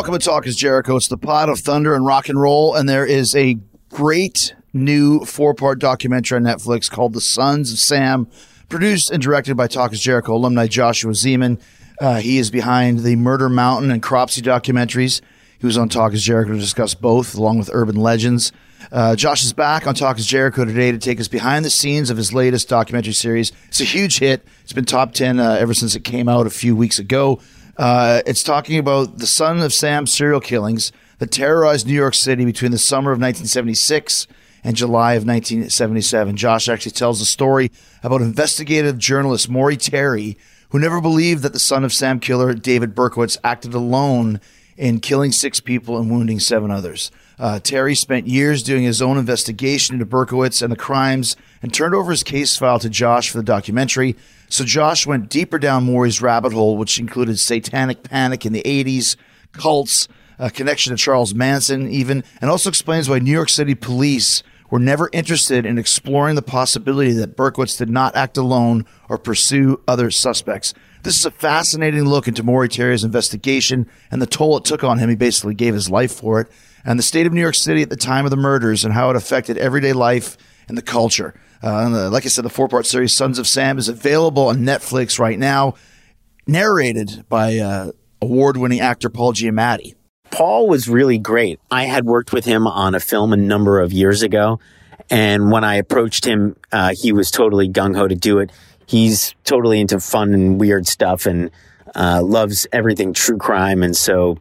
Welcome to Talk is Jericho. It's the pot of thunder and rock and roll, and there is a great new four part documentary on Netflix called The Sons of Sam, produced and directed by Talk is Jericho alumni Joshua Zeman. Uh, he is behind the Murder Mountain and Cropsey documentaries. He was on Talk is Jericho to discuss both, along with Urban Legends. Uh, Josh is back on Talk is Jericho today to take us behind the scenes of his latest documentary series. It's a huge hit. It's been top 10 uh, ever since it came out a few weeks ago. Uh, it's talking about the son of Sam serial killings that terrorized New York City between the summer of 1976 and July of 1977. Josh actually tells a story about investigative journalist Maury Terry, who never believed that the son of Sam killer, David Berkowitz, acted alone in killing six people and wounding seven others. Uh, Terry spent years doing his own investigation into Berkowitz and the crimes and turned over his case file to Josh for the documentary. So Josh went deeper down Maury's rabbit hole, which included satanic panic in the 80s, cults, a connection to Charles Manson, even, and also explains why New York City police were never interested in exploring the possibility that Berkowitz did not act alone or pursue other suspects. This is a fascinating look into Maury Terry's investigation and the toll it took on him. He basically gave his life for it, and the state of New York City at the time of the murders and how it affected everyday life and the culture. Uh, like I said, the four part series Sons of Sam is available on Netflix right now, narrated by uh, award winning actor Paul Giamatti. Paul was really great. I had worked with him on a film a number of years ago. And when I approached him, uh, he was totally gung ho to do it. He's totally into fun and weird stuff and uh, loves everything true crime. And so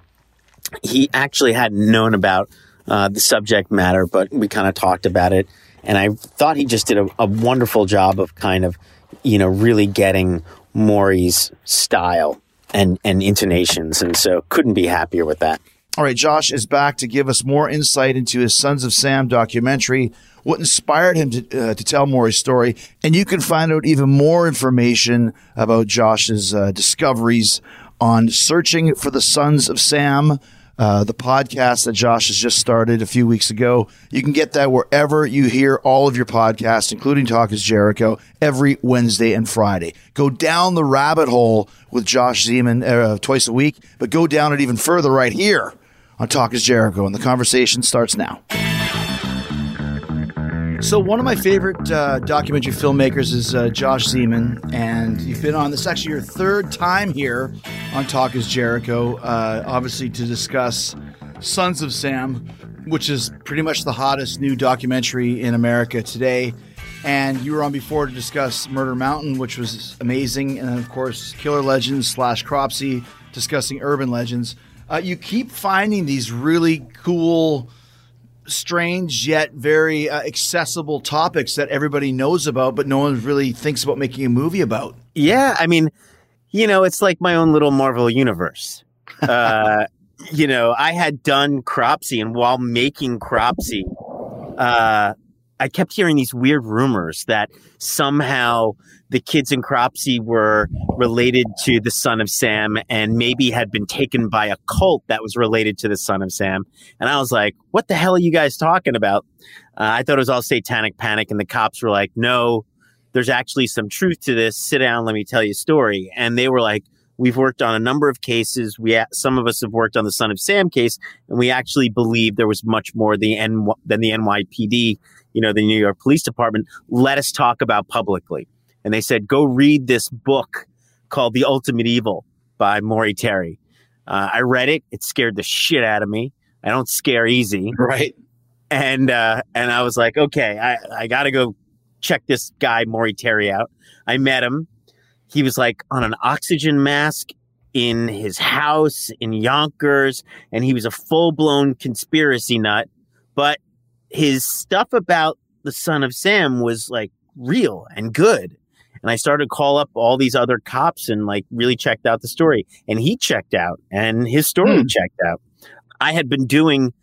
he actually hadn't known about uh, the subject matter, but we kind of talked about it. And I thought he just did a, a wonderful job of kind of, you know, really getting Maury's style and, and intonations. And so couldn't be happier with that. All right, Josh is back to give us more insight into his Sons of Sam documentary, what inspired him to, uh, to tell Maury's story. And you can find out even more information about Josh's uh, discoveries on Searching for the Sons of Sam, uh, the podcast that Josh has just started a few weeks ago. You can get that wherever you hear all of your podcasts, including Talk is Jericho, every Wednesday and Friday. Go down the rabbit hole with Josh Zeman uh, twice a week, but go down it even further right here on Talk is Jericho. And the conversation starts now. So one of my favorite uh, documentary filmmakers is uh, Josh Zeman, and you've been on this. is Actually, your third time here on Talk is Jericho, uh, obviously to discuss Sons of Sam, which is pretty much the hottest new documentary in America today. And you were on before to discuss Murder Mountain, which was amazing, and of course Killer Legends slash Cropsey, discussing urban legends. Uh, you keep finding these really cool strange yet very uh, accessible topics that everybody knows about, but no one really thinks about making a movie about. Yeah, I mean, you know, it's like my own little Marvel universe. Uh, you know, I had done Cropsey, and while making Cropsey, uh, I kept hearing these weird rumors that somehow the kids in Cropsey were related to the son of Sam and maybe had been taken by a cult that was related to the son of Sam. And I was like, what the hell are you guys talking about? Uh, I thought it was all satanic panic. And the cops were like, no, there's actually some truth to this. Sit down. Let me tell you a story. And they were like, we've worked on a number of cases. We, some of us have worked on the son of Sam case and we actually believe there was much more the N, than the NYPD, you know, the New York Police Department. Let us talk about publicly and they said, go read this book called The Ultimate Evil by Maury Terry. Uh, I read it. It scared the shit out of me. I don't scare easy. Right. And uh, and I was like, okay, I, I got to go check this guy Maury Terry out. I met him. He was like on an oxygen mask in his house in Yonkers, and he was a full blown conspiracy nut. But his stuff about the son of Sam was like real and good. And I started to call up all these other cops and like really checked out the story. And he checked out and his story Hmm. checked out. I had been doing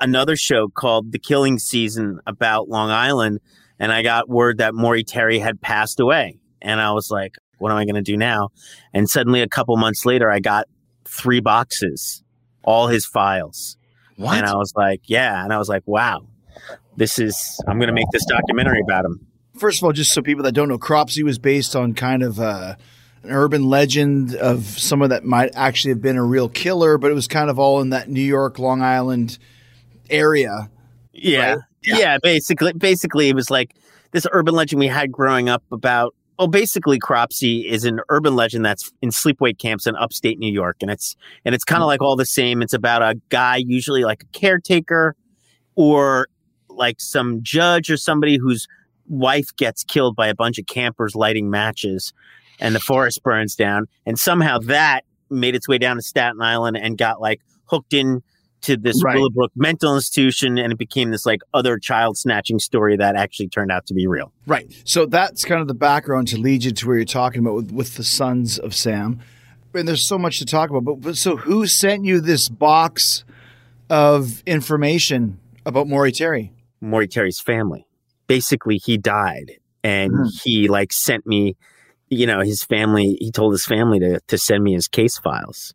another show called The Killing Season about Long Island, and I got word that Maury Terry had passed away. And I was like, what am I going to do now? And suddenly, a couple months later, I got three boxes, all his files. What? And I was like, yeah. And I was like, wow, this is, I'm going to make this documentary about him. First of all, just so people that don't know, Cropsey was based on kind of uh, an urban legend of someone that might actually have been a real killer, but it was kind of all in that New York, Long Island area. Yeah. Right? yeah. basically basically it was like this urban legend we had growing up about well basically Cropsey is an urban legend that's in sleepaway camps in upstate New York and it's and it's kind of like all the same it's about a guy usually like a caretaker or like some judge or somebody whose wife gets killed by a bunch of campers lighting matches and the forest burns down and somehow that made its way down to Staten Island and got like hooked in to this Right. Willowbrook mental institution and it became this like other child snatching story that actually turned out to be real. Right. So that's kind of the background to lead you to where you're talking about with, with the Sons of Sam. And there's so much to talk about. But, but so who sent you this box of information about Maury Terry? Terry's family. Basically, he died and hmm. he like sent me, you know, his family, he told his family to, to send me his case files.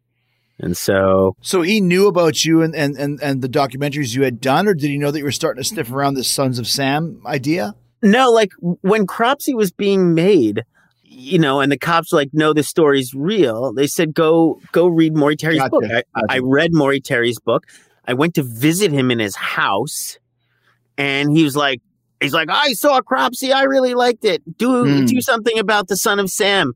And so So he knew about you and, and, and, and the documentaries you had done, or did he know that you were starting to sniff mm. around this Sons of Sam idea? No, like when Cropsey was being made, you know, and the cops were like, no, this story's real. They said, go, go read Maury Terry's Gotcha, book. I, I read Maury Terry's book. I went to visit him in his house, and he was like, he's like, I saw Cropsey. I really liked it. Do Hmm. do something about the son of Sam.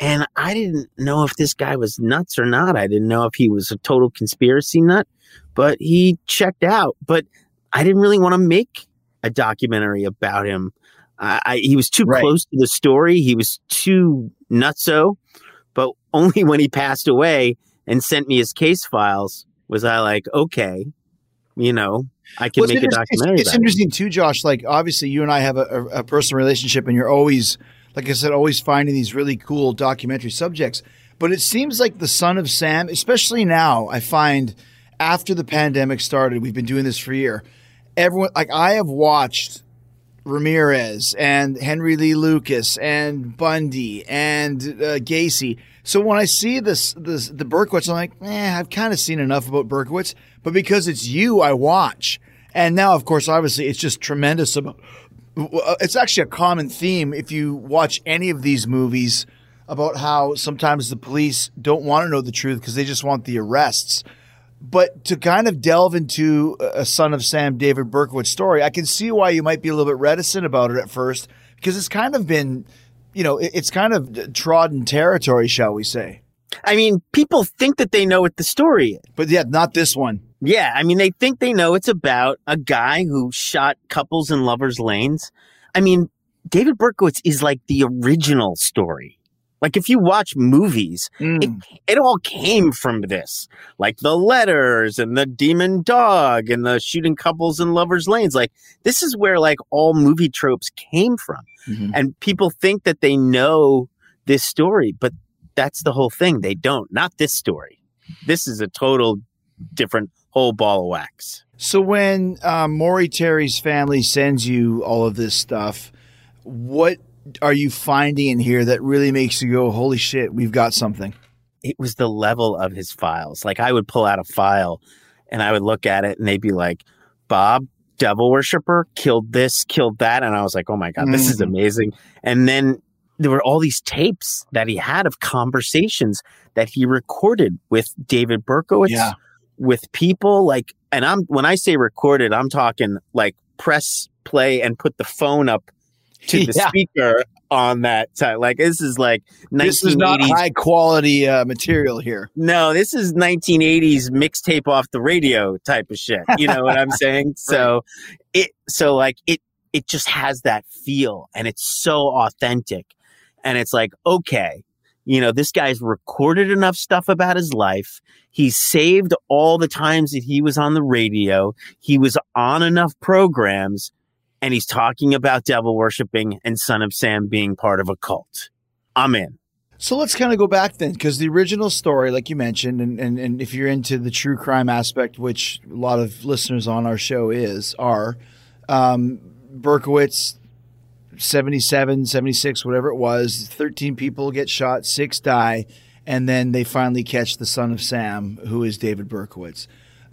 And I didn't know if this guy was nuts or not. I didn't know if he was a total conspiracy nut, but he checked out. But I didn't really want to make a documentary about him. I, I, he was too Right. close to the story. He was too nutso. But only when he passed away and sent me his case files was I like, okay, you know, I can Well, make a interest- it's- documentary. It's, about it. interesting too, Josh. Like obviously, you and I have a, a, a personal relationship, and you're always, like I said, always finding these really cool documentary subjects. But it seems like the son of Sam, especially now, I find after the pandemic started, we've been doing this for a year. Everyone, like I have watched Ramirez and Henry Lee Lucas and Bundy and uh, Gacy. So when I see this, this the Berkowitz, I'm like, eh, I've kind of seen enough about Berkowitz. But because it's you, I watch. And now, of course, obviously, it's just tremendous. About uh, it's actually a common theme if you watch any of these movies about how sometimes the police don't want to know the truth because they just want the arrests. But to kind of delve into a son of Sam David Berkowitz story, I can see why you might be a little bit reticent about it at first because it's kind of been, you know, it- it's kind of trodden territory, shall we say? I mean, people think that they know what the story is. But yeah, not this one. Yeah, I mean, they think they know it's about a guy who shot couples in lovers' lanes. I mean, David Berkowitz is like the original story. Like, if you watch movies, it, it all came from this. Like the letters and the demon dog and the shooting couples in lovers' lanes. Like, this is where like all movie tropes came from. Mhm. And people think that they know this story, but that's the whole thing. They don't. Not this story. This is a total different whole ball of wax. So when um, Maury Terry's family sends you all of this stuff, what are you finding in here that really makes you go, "Holy shit, we've got something"? It was the level of his files. Like I would pull out a file and I would look at it and they'd be like, Bob, devil worshiper, killed this, killed that. And I was like, oh my God, this is Mhm. amazing. And then there were all these tapes that he had of conversations that he recorded with David Berkowitz, Yeah. with people like, and I'm, when I say recorded, I'm talking like press play and put the phone up to the Yeah. speaker on that time. Like this is like This is not high quality uh, material here. no, this is 1980s mixtape off the radio type of shit. You know what I'm saying? So it so like it it just has that feel and it's so authentic. And it's like, okay, you know, this guy's recorded enough stuff about his life. he saved all the times that he was on the radio. He was on enough programs and he's talking about devil worshiping and Son of Sam being part of a cult. I'm in. So let's kind of go back then, because the original story, like you mentioned, and, and, and if you're into the true crime aspect, which a lot of listeners on our show is, are um, Berkowitz, 77, 76, whatever it was, 13 people get shot, six die, and then they finally catch the son of Sam, who is David Berkowitz.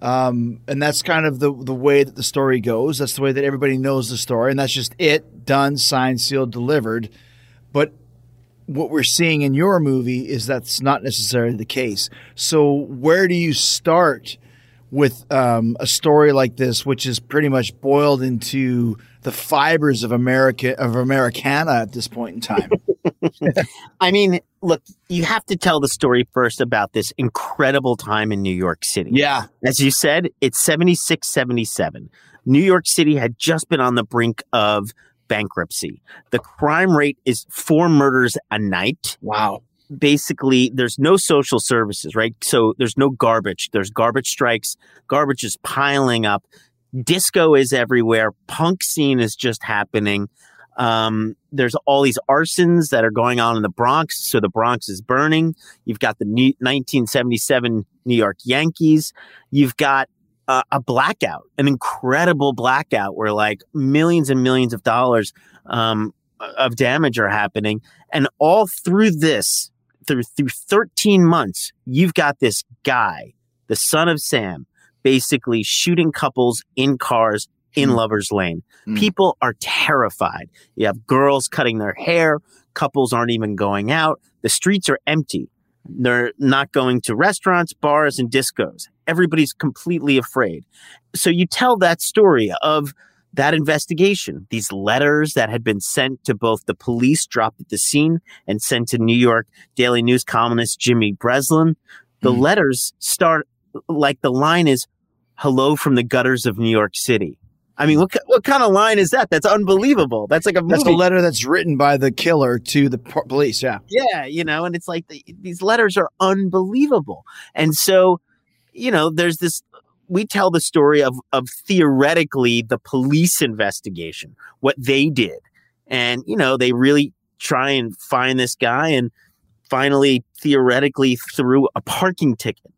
Um, and that's kind of the the way that the story goes. That's the way that everybody knows the story, and that's just it, done, signed, sealed, delivered. But what we're seeing in your movie is that's not necessarily the case. So where do you start with um, a story like this, which is pretty much boiled into the fibers of America of Americana at this point in time? I mean, look, you have to tell the story first about this incredible time in New York City. yeah, As you said, it's 76, 77. New York City had just been on the brink of bankruptcy. The crime rate is four murders a night. wow. Basically, there's no social services, right? So there's no garbage. There's garbage strikes. Garbage is piling up. Disco is everywhere. Punk scene is just happening. Um, there's all these arsons that are going on in the Bronx. So the Bronx is burning. You've got the new 1977 New York Yankees. You've got uh, a blackout, an incredible blackout where like millions and millions of dollars um, of damage are happening. And all through this, through, through 13 months, you've got this guy, the son of Sam, basically shooting couples in cars in Hmm. Lover's Lane. Hmm. People are terrified. You have girls cutting their hair. Couples aren't even going out. The streets are empty. They're not going to restaurants, bars, and discos. Everybody's completely afraid. So you tell that story of that investigation, these letters that had been sent to both the police dropped at the scene and sent to New York Daily News columnist Jimmy Breslin. The Hmm. letters start like the line is hello from the gutters of New York City. I mean, what, what kind of line is that? That's unbelievable. That's like a That's movie. the letter that's written by the killer to the police. Yeah. Yeah, you know, and it's like the, these letters are unbelievable. And so, you know, there's this we tell the story of of theoretically the police investigation, what they did. And you know, they really try and find this guy and finally theoretically through a parking ticket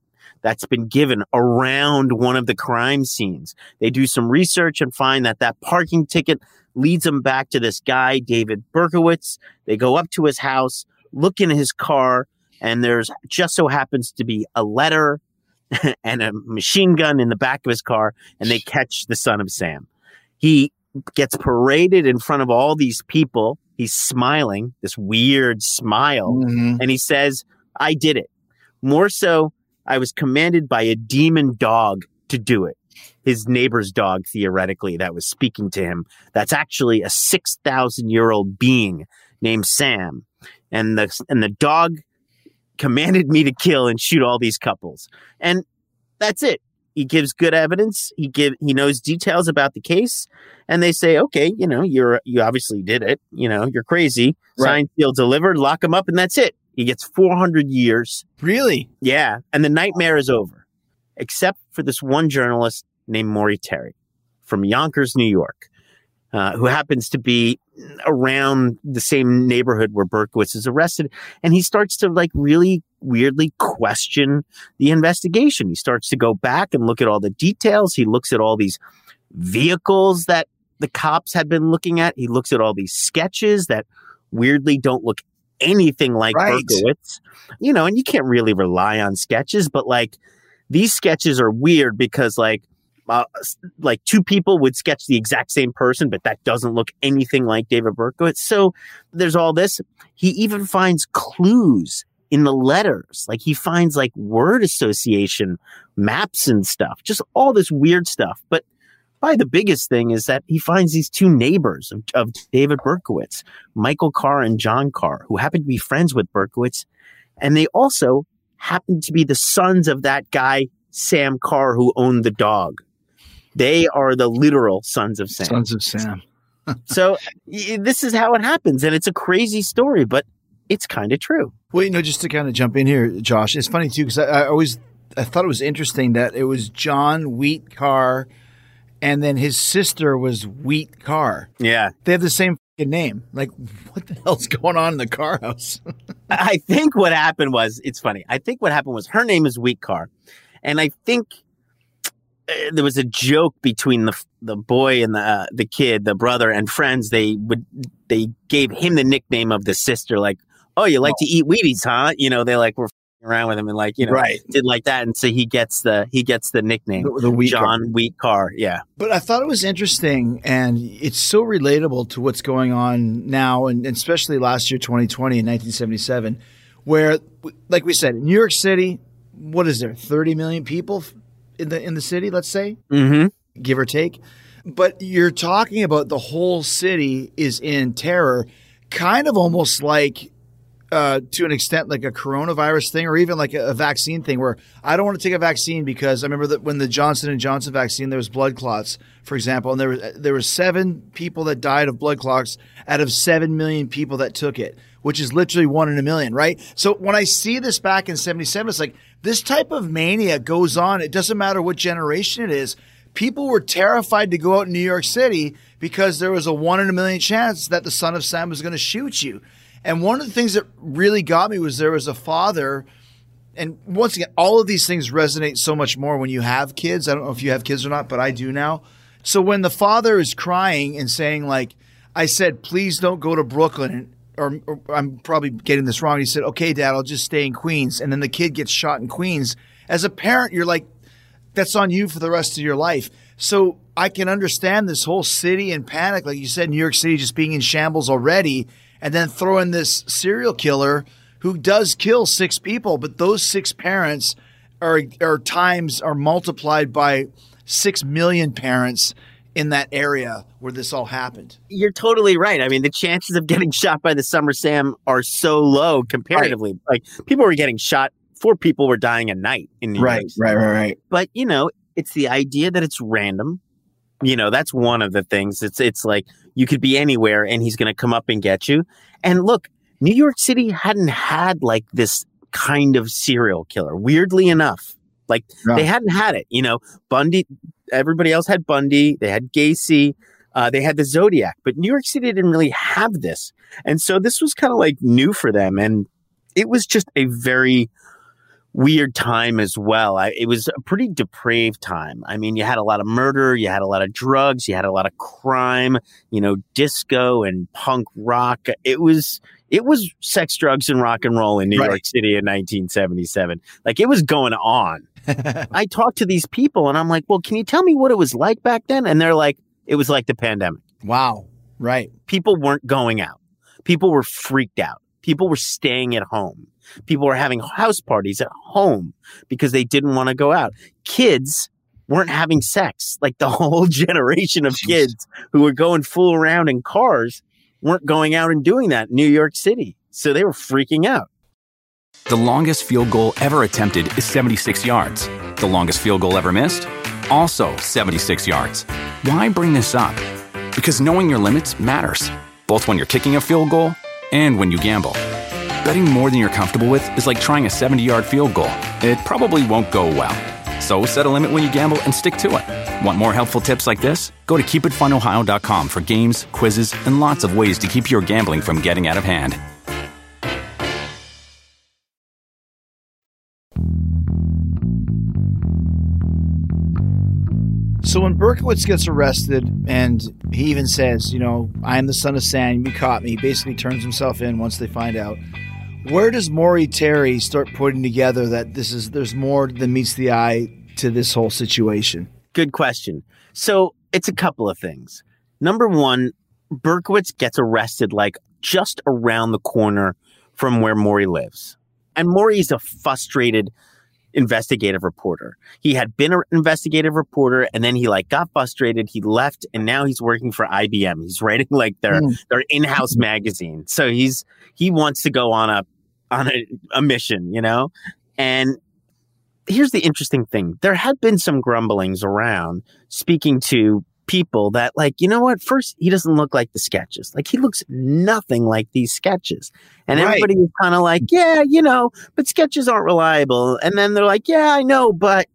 that's been given around one of the crime scenes. They do some research and find that that parking ticket leads them back to this guy, David Berkowitz. They go up to his house, look in his car, and there's just so happens to be a letter and a machine gun in the back of his car, and they catch the son of Sam. He gets paraded in front of all these people. He's smiling, this weird smile Mhm. and he says, I did it. More so, I was commanded by a demon dog to do it. His neighbor's dog, theoretically, that was speaking to him. That's actually a 6,000 year old being named Sam. And the, and the dog commanded me to kill and shoot all these couples. And that's it. He gives good evidence. He give he knows details about the case, and they say, okay, you know, you're you obviously did it. You know, you're crazy. Right. Signed, sealed, delivered. Lock him up, and that's it. He gets 400 years. Really? Yeah, and the nightmare is over, except for this one journalist named Maury Terry from Yonkers, New York, uh, who happens to be around the same neighborhood where Berkowitz is arrested, and he starts to like really weirdly question the investigation. He starts to go back and look at all the details. He looks at all these vehicles that the cops had been looking at. He looks at all these sketches that weirdly don't look anything like Right. Berkowitz. You know, and you can't really rely on sketches, but like these sketches are weird because like uh, like two people would sketch the exact same person, but that doesn't look anything like David Berkowitz. So there's all this. He even finds clues in the letters. Like he finds like word association maps and stuff, just all this weird stuff. But Probably the biggest thing is that he finds these two neighbors of, of David Berkowitz, Michael Carr and John Carr, who happen to be friends with Berkowitz. And they also happen to be the sons of that guy, Sam Carr, who owned the dog. They are the literal sons of Sam. Sons of Sam. so this is how it happens. And it's a crazy story, but it's kind of true. Well, you know, just to kind of jump in here, Josh, it's funny too because I, I always I thought it was interesting that it was John Wheat Carr, and then his sister was Wheat Carr. Yeah. They have the same fucking name. Like, what the hell's going on in the Carr house? I think what happened was it's funny. I think what happened was her name is Wheat Carr, and I think uh, there was a joke between the the boy and the uh, the kid, the brother and friends. They would they gave him the nickname of the sister, like, "Oh, you like to eat Wheaties, huh?" You know, they like were around with him and like you know Right. did like that, and so he gets the he gets the nickname The- the Wheat Carr. John Wheat Carr. Yeah, But I thought it was interesting, and it's so relatable to what's going on now, and, and especially last year, 2020 and 1977, where, like we said, in New York City, what is there, 30 million people in the in the city? Let's say, mm-hmm. give or take. But you're talking about the whole city is in terror, kind of almost like uh, to an extent like a coronavirus thing or even like a, a vaccine thing where I don't want to take a vaccine because I remember that when the Johnson and Johnson vaccine there was blood clots for example and there was there were 7 people that died of blood clots out of 7 million people that took it which is literally 1 in a million right? So when I see this back in 77 it's like this type of mania goes on. It doesn't matter what generation it is. People were terrified to go out in New York City because there was a 1 in a million chance that the son of Sam was going to shoot you and one of the things that really got me was there was a father, and once again, all of these things resonate so much more when you have kids. I don't know if you have kids or not, but I do now. So when the father is crying and saying, like, I said, please don't go to Brooklyn, or, or I'm probably getting this wrong. He said, okay, dad, I'll just stay in Queens. And then the kid gets shot in Queens. As a parent, you're like, that's on you for the rest of your life. So I can understand this whole city in panic, like you said, New York City just being in shambles already, and then throw in this serial killer who does kill six people, but those six parents are are times are multiplied by six million parents in that area where this all happened. you're totally right. I mean, the chances of getting shot by the son of Sam are so low comparatively. Like people were getting shot, four people were dying a night in New York. right, right, right. But you know, it's the idea that it's random. You know, that's one of the things. It's it's like you could be anywhere and he's going to come up and get you. And look, New York City hadn't had like this kind of serial killer. Weirdly enough, like Yeah. they hadn't had it. You know, Bundy. Everybody else had Bundy. They had Gacy. Uh, they had the Zodiac, but New York City didn't really have this, and so this was kind of like new for them, and it was just a very weird time as well. I, it was a pretty depraved time. I mean, you had a lot of murder, you had a lot of drugs, you had a lot of crime, you know, disco and punk rock. It was it was sex, drugs, and rock and roll in New Right. York City in 1977. Like it was going on. I talked to these people and I'm like, well, can you tell me what it was like back then? And they're like, it was like the pandemic. Wow. Right. People weren't going out. People were freaked out. People were staying at home. People were having house parties at home because they didn't want to go out. Kids weren't having sex. Like the whole generation of Jeez. kids who were going fool around in cars weren't going out and doing that in New York City. So they were freaking out. The longest field goal ever attempted is 76 yards. The longest field goal ever missed? Also 76 yards. Why bring this up? Because knowing your limits matters, both when you're kicking a field goal and when you gamble. Betting more than you're comfortable with is like trying a 70 yard field goal. It probably won't go well. So set a limit when you gamble and stick to it. Want more helpful tips like this? Go to keepitfunohio.com for games, quizzes, and lots of ways to keep your gambling from getting out of hand. So when Berkowitz gets arrested, and he even says, you know, I am the son of Sam, you caught me, he basically turns himself in once they find out. Where does Maury Terry start putting together that this is there's more than meets the eye to this whole situation? Good question. So it's a couple of things. Number one, Berkowitz gets arrested like just around the corner from where Maury lives. And Maury's a frustrated, investigative reporter. He had been an investigative reporter and then he like got frustrated. He left and now he's working for IBM. He's writing like their Mm. their in-house magazine. So he's he wants to go on a on a, a mission, you know? And here's the interesting thing. There had been some grumblings around speaking to people that like, you know what? First, he doesn't look like the sketches. Like he looks nothing like these sketches. And Right. everybody was kind of like, yeah, you know, but sketches aren't reliable. And then they're like, yeah, I know, but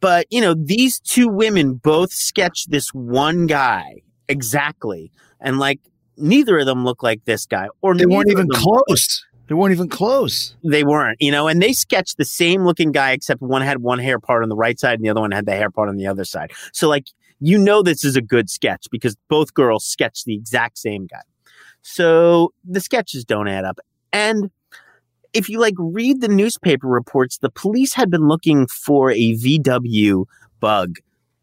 but you know, these two women both sketch this one guy exactly. And like neither of them look like this guy or They weren't even close. They weren't even close. they weren't, you know, and they sketched the same looking guy, except one had one hair part on the right side and the other one had the hair part on the other side. So, like, you know, this is a good sketch because both girls sketched the exact same guy. So the sketches don't add up. And if you like read the newspaper reports, the police had been looking for a VW bug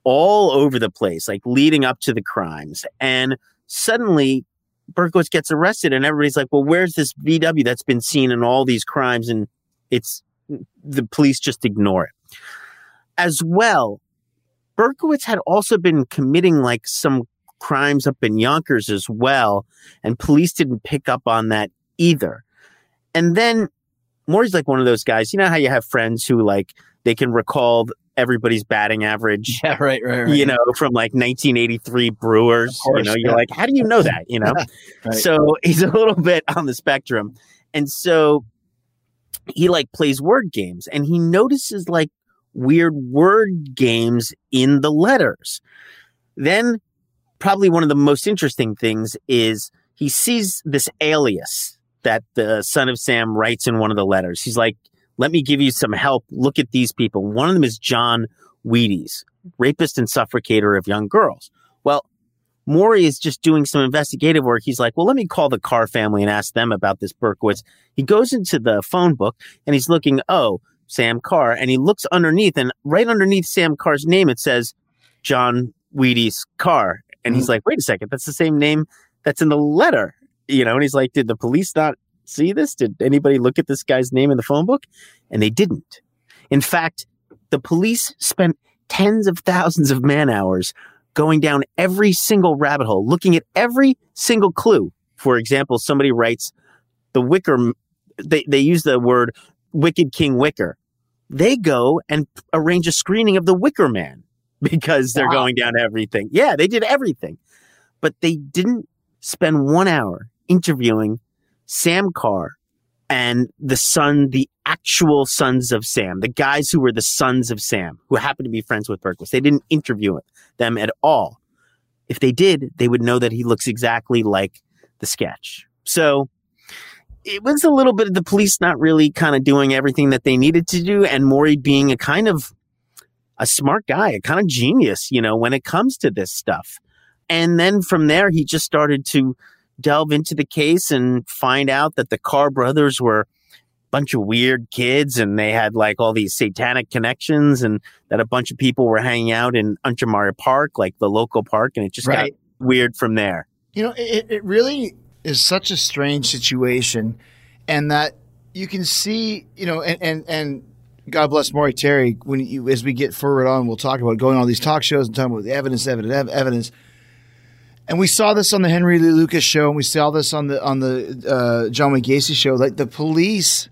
all over the place, like leading up to the crimes. And suddenly Berkowitz gets arrested and everybody's like, well, where's this VW that's been seen in all these crimes? And it's the police just ignore it. As well, Berkowitz had also been committing like some crimes up in Yonkers as well, and police didn't pick up on that either. And then Maury's like one of those guys, you know how you have friends who like they can recall everybody's batting average Yeah, right, right, you know, from like 1983 Brewers. Course, you know, you're yeah. like, how do you know that? You know, Right. so he's a little bit on the spectrum, and so he like plays word games, and he notices like weird word games in the letters. Then, probably one of the most interesting things is he sees this alias that the son of Sam writes in one of the letters. He's like, let me give you some help. Look at these people. One of them is John Wheaties, rapist and suffocator of young girls. Well, Maury is just doing some investigative work. He's like, well, let me call the Carr family and ask them about this Berkowitz. He goes into the phone book and he's looking, oh, Sam Carr. And he looks underneath, and right underneath Sam Carr's name, it says John Wheaties Carr. And he's mm-hmm. like, wait a second, that's the same name that's in the letter. You know, and he's like, did the police not see this? Did anybody look at this guy's name in the phone book? And they didn't. In fact, the police spent tens of thousands of man hours going down every single rabbit hole, looking at every single clue. For example, somebody writes the Wicker, they, they use the word Wicked King Wicker. They go and arrange a screening of the Wicker Man because they're Wow. going down everything. Yeah, they did everything. But they didn't spend one hour interviewing Sam Carr and the son, the actual sons of Sam, the guys who were the sons of Sam, who happened to be friends with Berkowitz. They didn't interview them at all. If they did, they would know that he looks exactly like the sketch. So it was a little bit of the police not really kind of doing everything that they needed to do, and Maury being a kind of a smart guy, a kind of genius, you know, when it comes to this stuff. And then from there, he just started to delve into the case and find out that the Carr brothers were a bunch of weird kids and they had like all these satanic connections and that a bunch of people were hanging out in Untermyer Park, like the local park, and it just Right. got weird from there. You know, it, it really is such a strange situation, and that you can see, you know, and and, and God bless Maury Terry. When you, as we get forward on, we'll talk about going on these talk shows and talking about the evidence, evidence, ev- evidence. And we saw this on the Henry Lee Lucas show, and we saw this on the on the uh, John Wayne Gacy show. Like the police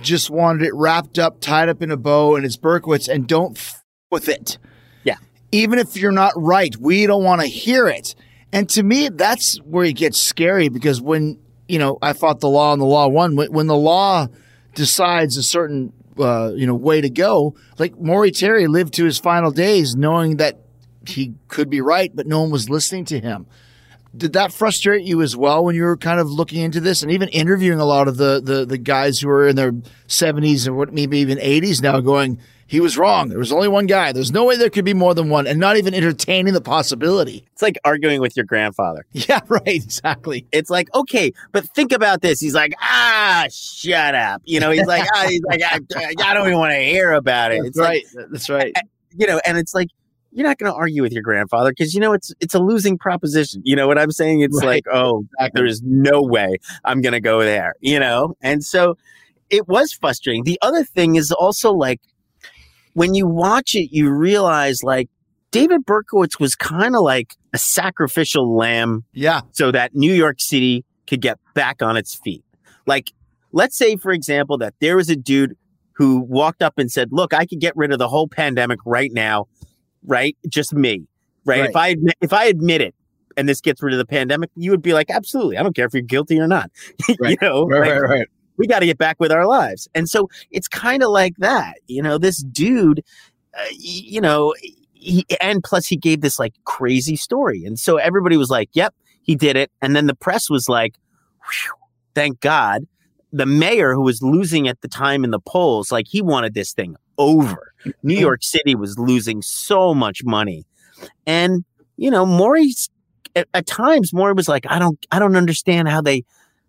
just wanted it wrapped up, tied up in a bow, and it's Berkowitz, and don't f- with it. Yeah. Even if you're not right, we don't want to hear it. And to me, that's where it gets scary because when you know I fought the law and the law won. When, when the law decides a certain uh, you know way to go, like Maury Terry lived to his final days knowing that he could be right, but no one was listening to him. Did that frustrate you as well when you were kind of looking into this and even interviewing a lot of the the, the guys who were in their seventies or what maybe even eighties now, going, he was wrong. There was only one guy. There's no way there could be more than one, and not even entertaining the possibility. It's like arguing with your grandfather. Yeah, right. Exactly. It's like, okay, but think about this. He's like, ah, shut up. You know, he's like, ah, he's like, I, I don't even want to hear about it. It's like, That's right. you know, and it's like, you're not going to argue with your grandfather because you know it's it's a losing proposition. You know what I'm saying? It's Right. like, oh, Exactly. there's no way I'm going to go there. You know, and so it was frustrating. The other thing is also like when you watch it, you realize like David Berkowitz was kind of like a sacrificial lamb Yeah. so that New York City could get back on its feet. Like, let's say, for example, that there was a dude who walked up and said, Look, I could get rid of the whole pandemic right now, right? Just me, right? If I admit, if I admit it and this gets rid of the pandemic, you would be like, Absolutely. I don't care if you're guilty or not. you know, Right, like, right, right. we got to get back with our lives. And so it's kind of like that, you know, this dude, uh, you know, he, and plus he gave this like crazy story. And so everybody was like, yep, he did it. And then the press was like, thank God. The mayor who was losing at the time in the polls, like he wanted this thing over. New York City was losing so much money. And, you know, Maury's at, at times Maury was like, I don't I don't understand how they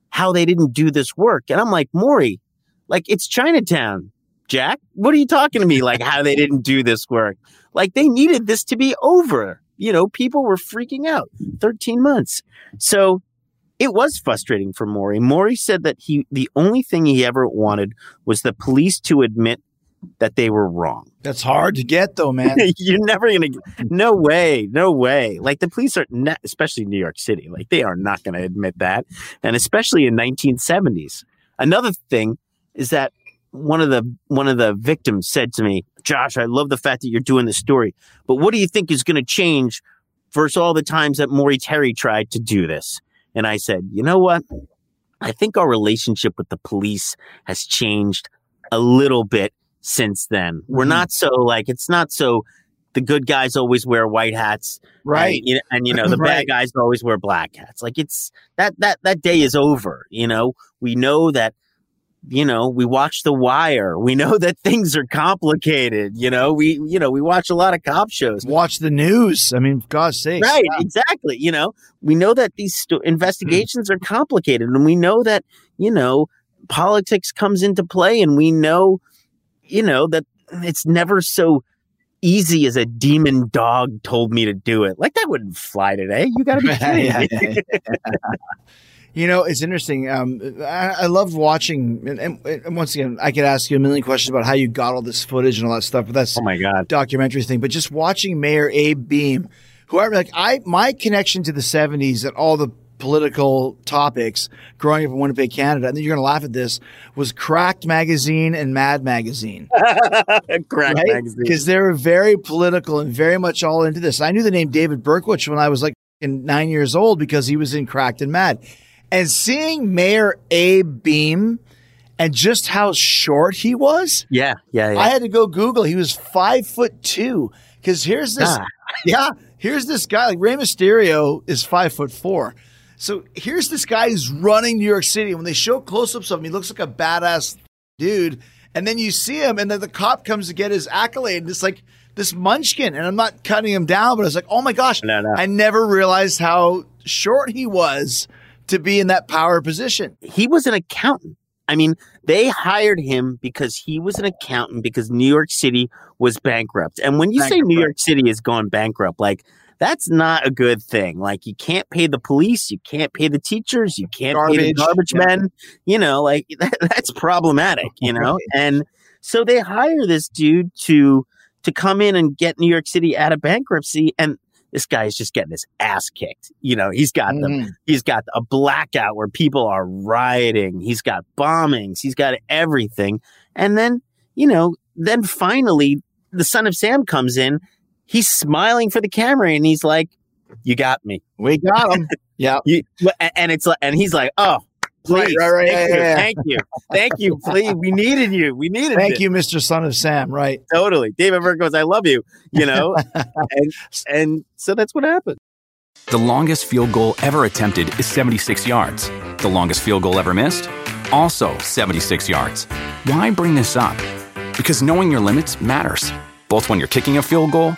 how they didn't do this work. And I'm like, Maury, like it's Chinatown, Jack. What are you talking to me? Like how they didn't do this work? Like they needed this to be over. You know, people were freaking out. 13 months. So it was frustrating for Maury. Maury said that he the only thing he ever wanted was the police to admit that they were wrong. That's hard to get though, man. You're never gonna. No way. No way. Like the police are, not, especially New York City. Like they are not going to admit that, and especially in 1970s. Another thing is that one of the one of the victims said to me, "Josh, I love the fact that you're doing this story, but what do you think is going to change versus all the times that Maury Terry tried to do this?" And I said, "You know what? I think our relationship with the police has changed a little bit since then. We're Mhm. not so like it's not so the good guys always wear white hats, Right. And, you know, and you know the Right. bad guys always wear black hats. Like it's that that that day is over. You know, we know that. You know, we watch The Wire. We know that things are complicated. You know, we you know we watch a lot of cop shows. Watch the news. I mean, God's sake. Right, exactly. You know, we know that these sto- investigations are complicated, and we know that you know politics comes into play, and we know, you know, that it's never so easy as a demon dog told me to do it. Like that wouldn't fly today. You got to be kidding me. You know, it's interesting. Um, I, I love watching, and, and, and once again, I could ask you a million questions about how you got all this footage and all that stuff, but that's Oh my god. documentary thing. But just watching Mayor Abe Beame, who I like, I my connection to the '70s and all the political topics growing up in Winnipeg, Canada, and then you're going to laugh at this was Cracked magazine and Mad magazine. Crack right? magazine. Because they were very political and very much all into this. I knew the name David Berkowitz when I was like nine years old because he was in Cracked and Mad. And seeing Mayor Abe Beame and just how short he was, Yeah, yeah, yeah. I had to go Google. He was five foot two. Because here's this, Ah. yeah, here's this guy. Like Rey Mysterio is five foot four. So here's this guy who's running New York City. When they show close ups of him, he looks like a badass dude. And then you see him, and then the cop comes to get his accolade. And it's like this munchkin. And I'm not cutting him down, but it's like, oh my gosh, No, no. I never realized how short he was to be in that power position. he was an accountant. I mean, they hired him because he was an accountant because New York City was bankrupt. And when you say New. York City is gone bankrupt, like that's not a good thing. Like you can't pay the police, you can't pay the teachers, you can't pay the Garbage, garbage yeah. men. You know, like that, that's problematic. You know, and so they hire this dude to to come in and get New York City out of bankruptcy, and this guy is just getting his ass kicked. You know, he's got the Mhm. He's got a blackout where people are rioting. He's got bombings. He's got everything. And then, you know, then finally the son of Sam comes in. He's smiling for the camera and he's like, You got me. We got him. yeah. You, and it's like, and he's like, Oh, please. right, right, thank, yeah, you, yeah, yeah. thank you. Thank you. Please. We needed you. We needed Thank it. you, Mr. Son of Sam. Right. Totally. David Berkowitz, I love you, you know? and, and so that's what happened. The longest field goal ever attempted is 76 yards. The longest field goal ever missed? Also 76 yards. Why bring this up? Because knowing your limits matters, both when you're kicking a field goal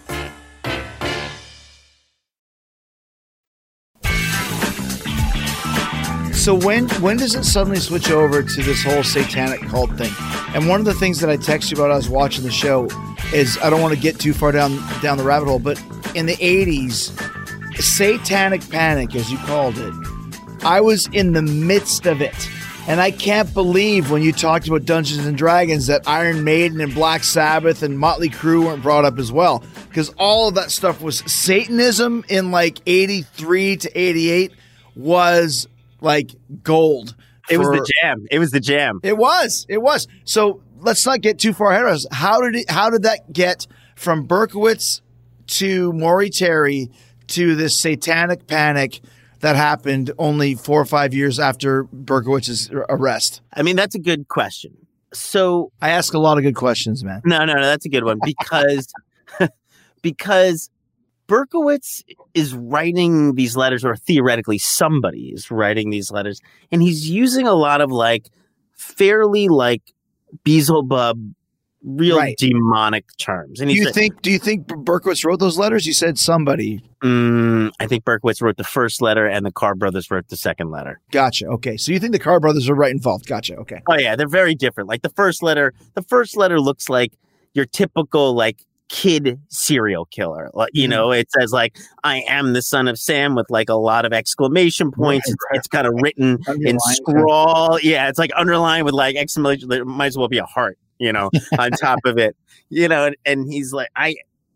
So when when does it suddenly switch over to this whole satanic cult thing? And one of the things that I texted you about, I was watching the show, is I don't want to get too far down down the rabbit hole, but in the '80s, satanic panic, as you called it, I was in the midst of it. And I can't believe when you talked about Dungeons and Dragons that Iron Maiden and Black Sabbath and Motley Crue weren't brought up as well. Because all of that stuff was Satanism in like 83 to 88 was like gold. It was the jam. It was the jam. It was. It was. So let's not get too far ahead of us. How did it, how did that get from Berkowitz to Maury Terry to this satanic panic that happened only four or five years after Berkowitz's arrest? I mean, that's a good question. So I ask a lot of good questions, man. no, no, no, that's a good one because because Berkowitz is writing these letters, or theoretically somebody is writing these letters, and he's using a lot of like fairly like Beelzebub, real Right. demonic terms. And Do you think? Do you think Berkowitz wrote those letters? You said somebody. Mm, I think Berkowitz wrote the first letter, and the Carr brothers wrote the second letter. Gotcha. Okay. So you think the Carr brothers are right involved? Gotcha. Okay. Oh yeah, they're very different. Like the first letter, the first letter looks like your typical like kid serial killer. Like you Mhm. know, it says like I am the son of Sam with like a lot of exclamation points. Right, it's, it's kind of written in scrawl. Yeah, it's like underlined with like exclamation. There might as well be a heart, you know, on top of it. You know, and, and he's like I,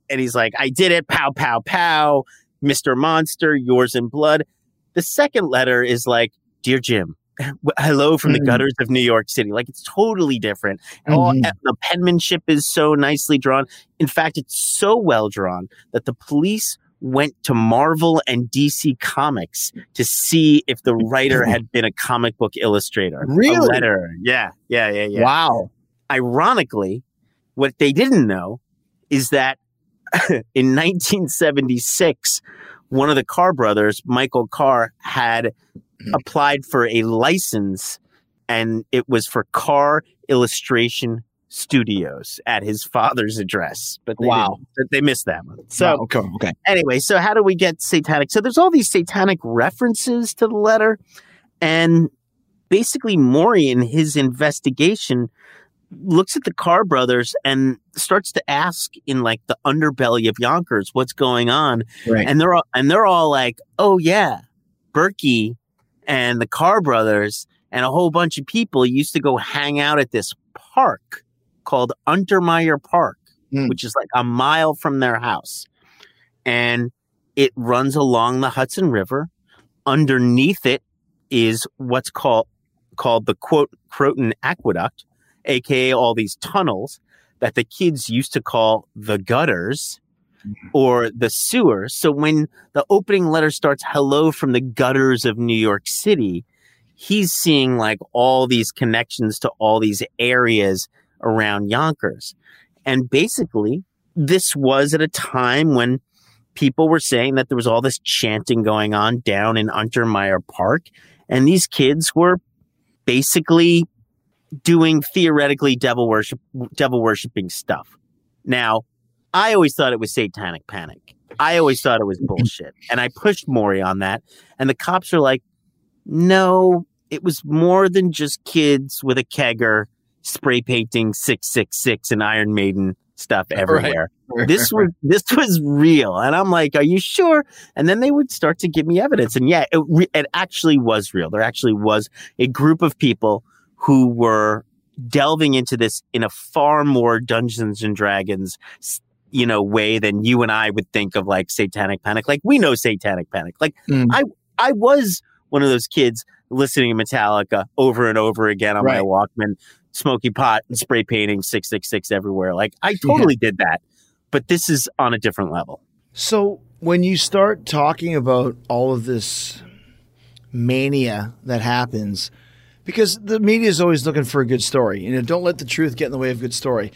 and he's like I did it. Pow pow pow. Mister Monster, yours in blood. The second letter is like, dear Jim. Hello from the Mm. gutters of New York City. Like it's totally different. And all- the penmanship is so nicely drawn. In fact, it's so well drawn that the police went to Marvel and DC Comics to see if the writer had been a comic book illustrator. A Really? letter. Yeah, yeah, yeah, yeah. Wow. Ironically, what they didn't know is that in 1976, one of the Carr brothers, Michael Carr, had Mm-hmm. applied for a license and it was for Carr Illustration Studios at his father's address. But they Wow. they missed that one. So Wow, okay. Okay. anyway, so how do we get satanic? So there's all these satanic references to the letter, and basically Maury in his investigation looks at the Carr brothers and starts to ask in like the underbelly of Yonkers what's going on, Right. and they're all and they're all like, "Oh yeah, Berkey and the Carr brothers and a whole bunch of people used to go hang out at this park called Untermyer Park, Hmm. which is like a mile from their house, and it runs along the Hudson River. Underneath it is what's called called the quote Croton Aqueduct, aka all these tunnels that the kids used to call the gutters or the sewer. So when the opening letter starts, hello from the gutters of New York City, he's seeing like all these connections to all these areas around Yonkers. And basically, this was at a time when people were saying that there was all this chanting going on down in Untermyer Park. And these kids were basically doing theoretically devil worship, devil worshiping stuff. Now, I always thought it was satanic panic. I always thought it was mm-hmm. bullshit. And I pushed Maury on that. And the cops are like, no, it was more than just kids with a kegger spray painting 666 and Iron Maiden stuff everywhere. This was this was real. And I'm like, are you sure? And then they would start to give me evidence. And yeah, it, re- it actually was real. There actually was a group of people who were delving into this in a far more Dungeons and Dragons you know way than you and I would think of like satanic panic. Like we know satanic panic. Like Mm. I I was one of those kids listening to Metallica over and over again on my Walkman smoky pot and spray painting 666 everywhere. Like I totally did that. But this is on a different level. So when you start talking about all of this mania that happens, because the media is always looking for a good story, you know, don't let the truth get in the way of a good story.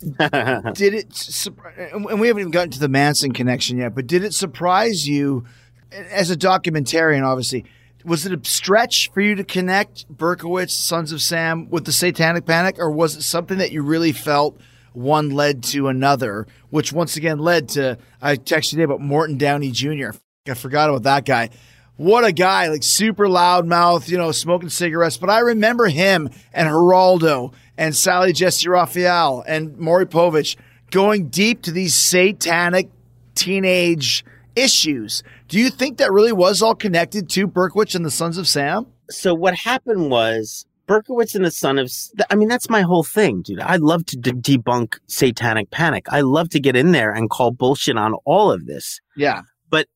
did it, and we haven't even gotten to the Manson connection yet, but did it surprise you as a documentarian? Obviously, was it a stretch for you to connect Berkowitz, Sons of Sam, with the Satanic Panic, or was it something that you really felt? One led to another, which once again led to. I texted you today about Morton Downey Jr. I forgot about that guy. what a guy, like super loud mouth, you know, smoking cigarettes. But I remember him and Geraldo and Sally Jessy Raphael and Maury Povich going deep to these satanic teenage issues. Do you think that really was all connected to Berkowitz and the Sons of Sam? So what happened was Berkowitz and the Son of. I mean, that's my whole thing, dude. I love to de- debunk satanic panic. I love to get in there and call bullshit on all of this. Yeah. But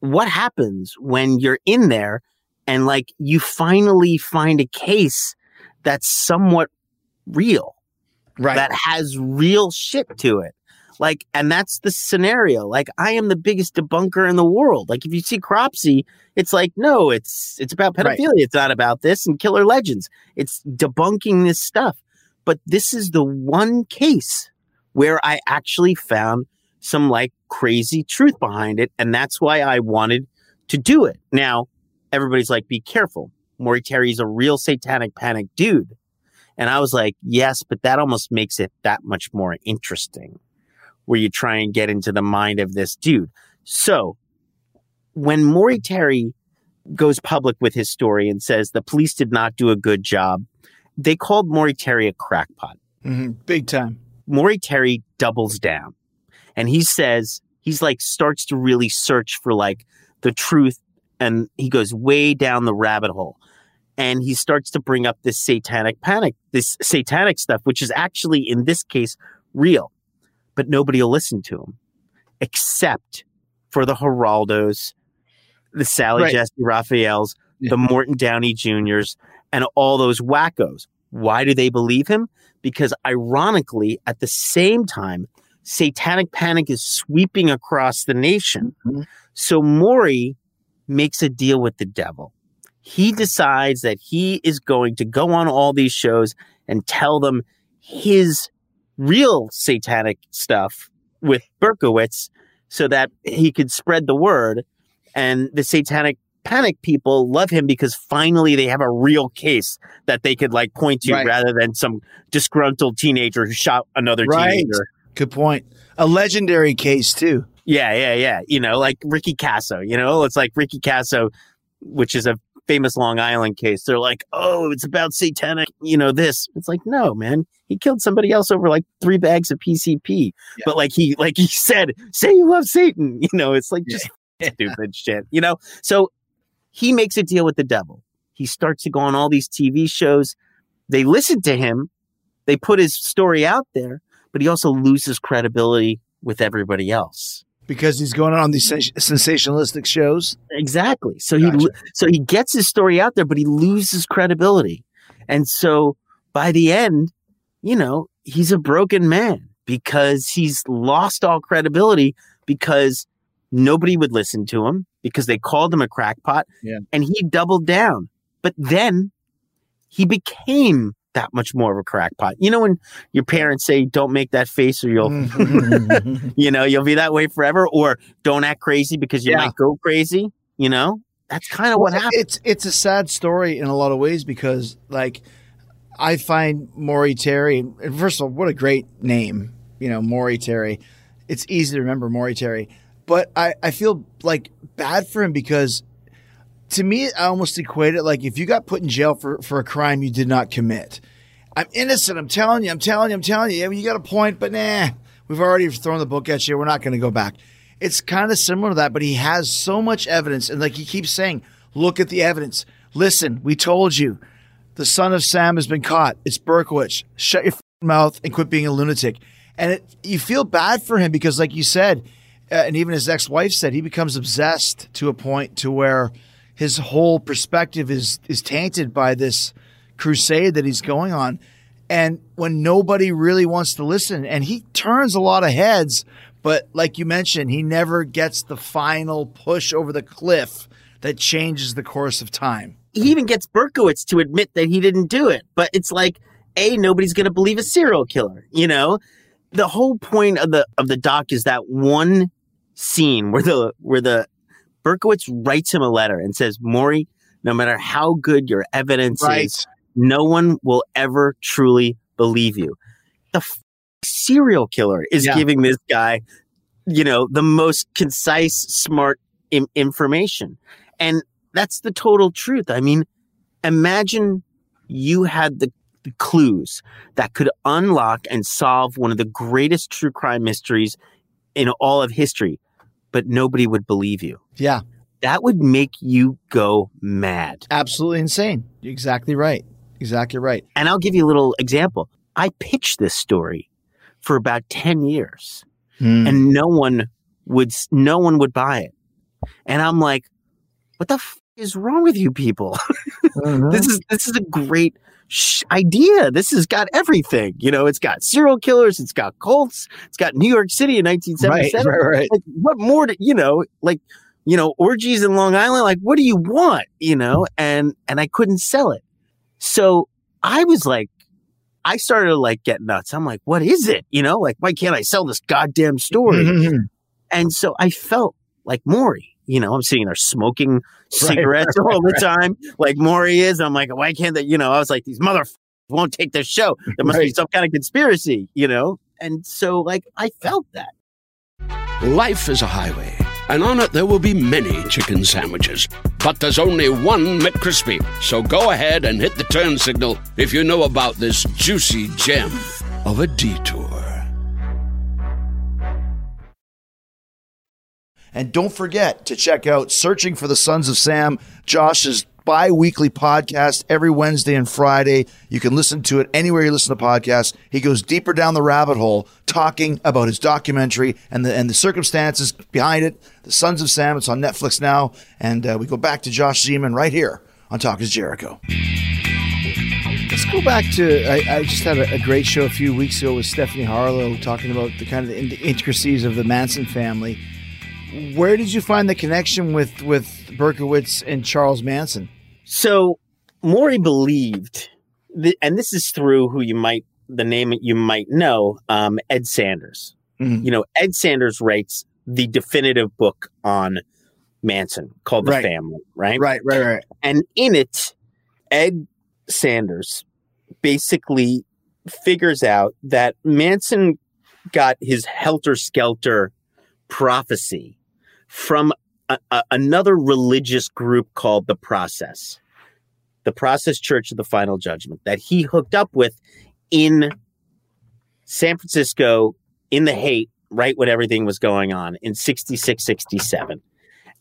what happens when you're in there and like you finally find a case that's somewhat real Right. that has real shit to it. Like and that's the scenario. Like i am the biggest debunker in the world. Like if you see Cropsey it's like no it's it's about Right. pedophilia. It's not about this and killer legends. It's debunking this stuff. But this is the one case where i actually found some like crazy truth behind it and that's why i wanted to do it. Now everybody's like be careful. Maury terry's a real satanic panic dude and I was like, yes, but that almost makes it that much more interesting where you try and get into the mind of this dude. So when Maury Terry goes public with his story and says the police did not do a good job, they called Maury Terry a crackpot. Mhm. Big time. Maury Terry doubles down and he says, he's like, starts to really search for like the truth. And he goes way down the rabbit hole and he starts to bring up this satanic panic, this satanic stuff, which is actually in this case real, but nobody will listen to him except for the Geraldos, the Sally Right. Jessy Raphaels, the Morton Downey Juniors, and all those wackos. Why do they believe him? Because ironically, at the same time, satanic panic is sweeping across the nation. Mhm. So Maury makes a deal with the devil. He decides that he is going to go on all these shows and tell them his real satanic stuff with Berkowitz so that he could spread the word. And the satanic panic people love him because finally they have a real case that they could like point to Right. rather than some disgruntled teenager who shot another Right. teenager. Good point. A legendary case too. Yeah, yeah, yeah. You know, like Ricky Kasso, you know, it's like Ricky Kasso, which is a famous Long Island case. They're like, oh, it's about satanic, you know, this. It's like, no, man. He killed somebody else over like three bags of PCP. But like he, like he said, say you love Satan. You know, it's like just stupid shit, you know? So he makes a deal with the devil. He starts to go on all these TV shows. They listen to him. They put his story out there, but he also loses credibility with everybody else. Because he's going on these sens- sensationalistic shows. Exactly. So he so he gets his story out there, but he loses credibility. And so by the end, you know, he's a broken man because he's lost all credibility because nobody would listen to him because they called him a crackpot. Yeah. And he doubled down. But then he became that much more of a crackpot. You know, when your parents say, don't make that face or you'll, Mhm. you know, you'll be that way forever, or don't act crazy because you Yeah. might go crazy. You know, that's kind of what Well, happened. It's it's a sad story in a lot of ways because like I find Maury Terry and first of all, what a great name. You know, Maury Terry. It's easy to remember Maury Terry. But I, I feel like bad for him because to me I almost equate it like if you got put in jail for, for a crime you did not commit. I'm innocent, I'm telling you, I'm telling you, I'm telling you. Yeah, you got a point, but nah, we've already thrown the book at you. We're not gonna go back. It's kind of similar to that, but he has so much evidence, and like he keeps saying, look at the evidence. Listen, we told you. The son of Sam has been caught. It's Berkowitz. Shut your mouth and quit being a lunatic. And it, you feel bad for him because, like you said, uh, and even his ex-wife said, he becomes obsessed to a point to where his whole perspective is is tainted by this crusade that he's going on. And when nobody really wants to listen, and he turns a lot of heads, but like you mentioned, he never gets the final push over the cliff that changes the course of time. he even gets Berkowitz to admit that he didn't do it. But it's like, a nobody's going to believe a serial killer. You know, the whole point of the of the doc is that one scene where the where the Berkowitz writes him a letter and says, Maury, no matter how good your evidence is, no one will ever truly believe you. The f- serial killer is Yeah. giving this guy, you know, the most concise, smart Im- information. And that's the total truth. I mean, imagine you had the, the clues that could unlock and solve one of the greatest true crime mysteries in all of history, but nobody would believe you. Yeah, That would make you go mad. absolutely insane. You're exactly right. Exactly right. And I'll give you a little example. I pitched this story for about 10 years Hmm. and no one would no one would buy it. And I'm like, what the f- is wrong with you people? Mm-hmm. this is this is a great sh- idea. This has got everything. You know, it's got serial killers, it's got cults, it's got New York City in 1977. right, right. Like, what more? To, you know, like you know, orgies in Long Island. Like, what do you want? You know, and and I couldn't sell it. So I was like, I started to like get nuts. I'm like, what is it? You know, like why can't I sell this goddamn story? Mhm. And so I felt like Maury. You know, I'm sitting there smoking cigarettes all the time, like Maury is. I'm like, why can't they? You know, I was like, these motherfuckers won't take this show. There must be some kind of conspiracy, you know? And so, like, I felt that. Life is a highway, and on it there will be many chicken sandwiches. But there's only one McCrispy. So go ahead and hit the turn signal if you know about this juicy gem of a detour. And don't forget to check out Searching for the Sons of Sam, Josh's bi weekly podcast every Wednesday and Friday. You can listen to it anywhere you listen to podcasts. He goes deeper down the rabbit hole talking about his documentary and the, and the circumstances behind it. The Sons of Sam, it's on Netflix now. And uh, we go back to Josh Zeman right here on Talk is Jericho. Let's go back to. I, I just had a, a great show a few weeks ago with Stephanie Harlow talking about the kind of the intricacies of the Manson family. Where did you find the connection with with Berkowitz and Charles Manson? So Maury believed, th- and this is through who you might, the name you might know, um, Ed Sanders. Mhm. You know, Ed Sanders writes the definitive book on Manson called The Right. Family, right? Right, right, right. And in it, Ed Sanders basically figures out that Manson got his helter skelter prophecy from a, a- another religious group called the Process, the Process Church of the Final Judgment, that he hooked up with in San Francisco in the Haight, right when everything was going on in 66, 67.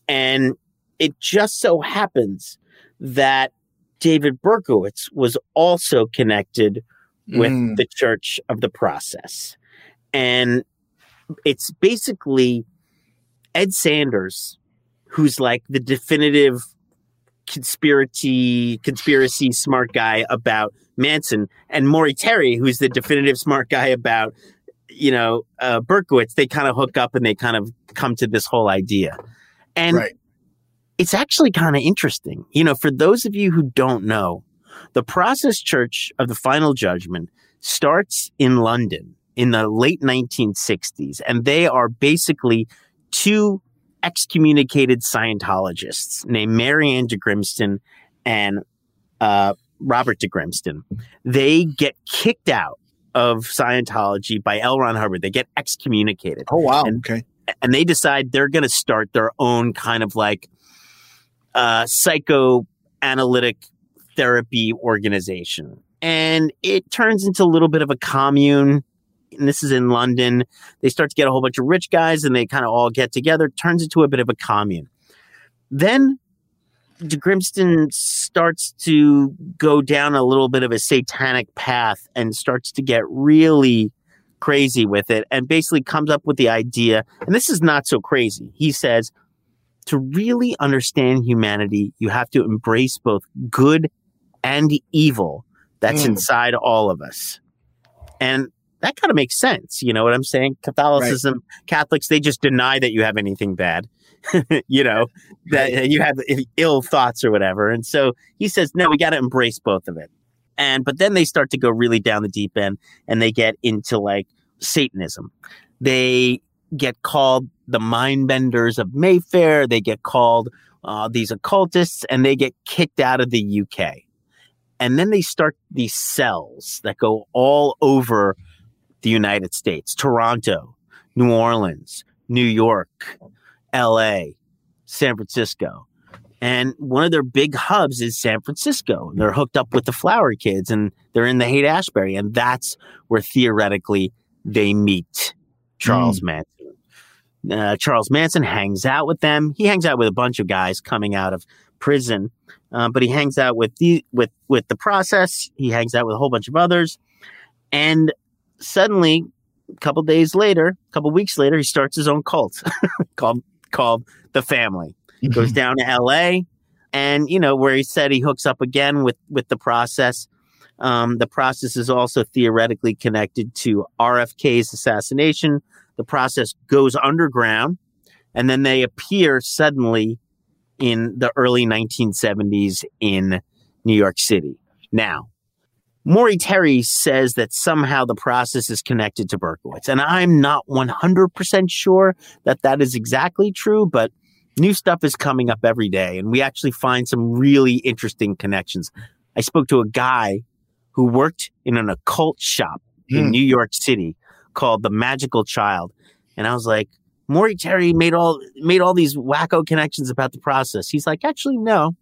And it just so happens that David Berkowitz was also connected with Mm. the Church of the Process. And it's basically Ed Sanders, who's like the definitive conspiracy conspiracy smart guy about Manson, and Maury Terry, who's the definitive smart guy about you know uh, Berkowitz. They kind of hook up and they kind of come to this whole idea, and Right. it's actually kind of interesting. You know, for those of you who don't know, the Process Church of the Final Judgment starts in London in the late 1960s, and they are basically two excommunicated Scientologists named Mary Ann de Grimston and uh, Robert de Grimston. They get kicked out of Scientology by L. Ron Hubbard. They get excommunicated Oh wow. And- okay. and they decide they're going to start their own kind of like uh, psychoanalytic therapy organization. And it turns into a little bit of a commune. And this is in London. They start to get a whole bunch of rich guys and they kind of all get together. It turns into a bit of a commune. Then de Grimston starts to go down a little bit of a satanic path and starts to get really crazy with it and basically comes up with the idea and this is not so crazy he says to really understand humanity you have to embrace both good and evil that's Mm. inside all of us and that kind of makes sense you know what i'm saying? Catholicism catholics they just deny that you have anything bad you know that you have ill thoughts or whatever and so he says no we got to embrace both of it. And but then they start to go really down the deep end and they get into like satanism. They get called the mind benders of mayfair they get called uh, these occultists and they get kicked out of the uk and then they start these cells that go all over the united states toronto new orleans new york la san francisco And one of their big hubs is San Francisco. They're hooked up with the Flower Kids and they're in the Haight Ashbury. And that's where theoretically they meet Charles Manson. Uh, Charles Manson hangs out with them. He hangs out with a bunch of guys coming out of prison, uh, but he hangs out with the with with the process. He hangs out with a whole bunch of others, and suddenly, a couple days later, a couple weeks later, he starts his own cult called called the Family. He goes down to L.A. and you know where he said he hooks up again with with the process. Um, the process is also theoretically connected to RFK's assassination. The process goes underground, and then they appear suddenly in the early 1970s in New York City. Now, Maury Terry says that somehow the process is connected to Berkowitz, and I'm not 100% sure that that is exactly true, but new stuff is coming up every day, and we actually find some really interesting connections. I spoke to a guy who worked in an occult shop in Hmm. New York City called the Magickal Childe, and I was like, Maury Terry made all made all these wacko connections about the process. He's like, actually, no.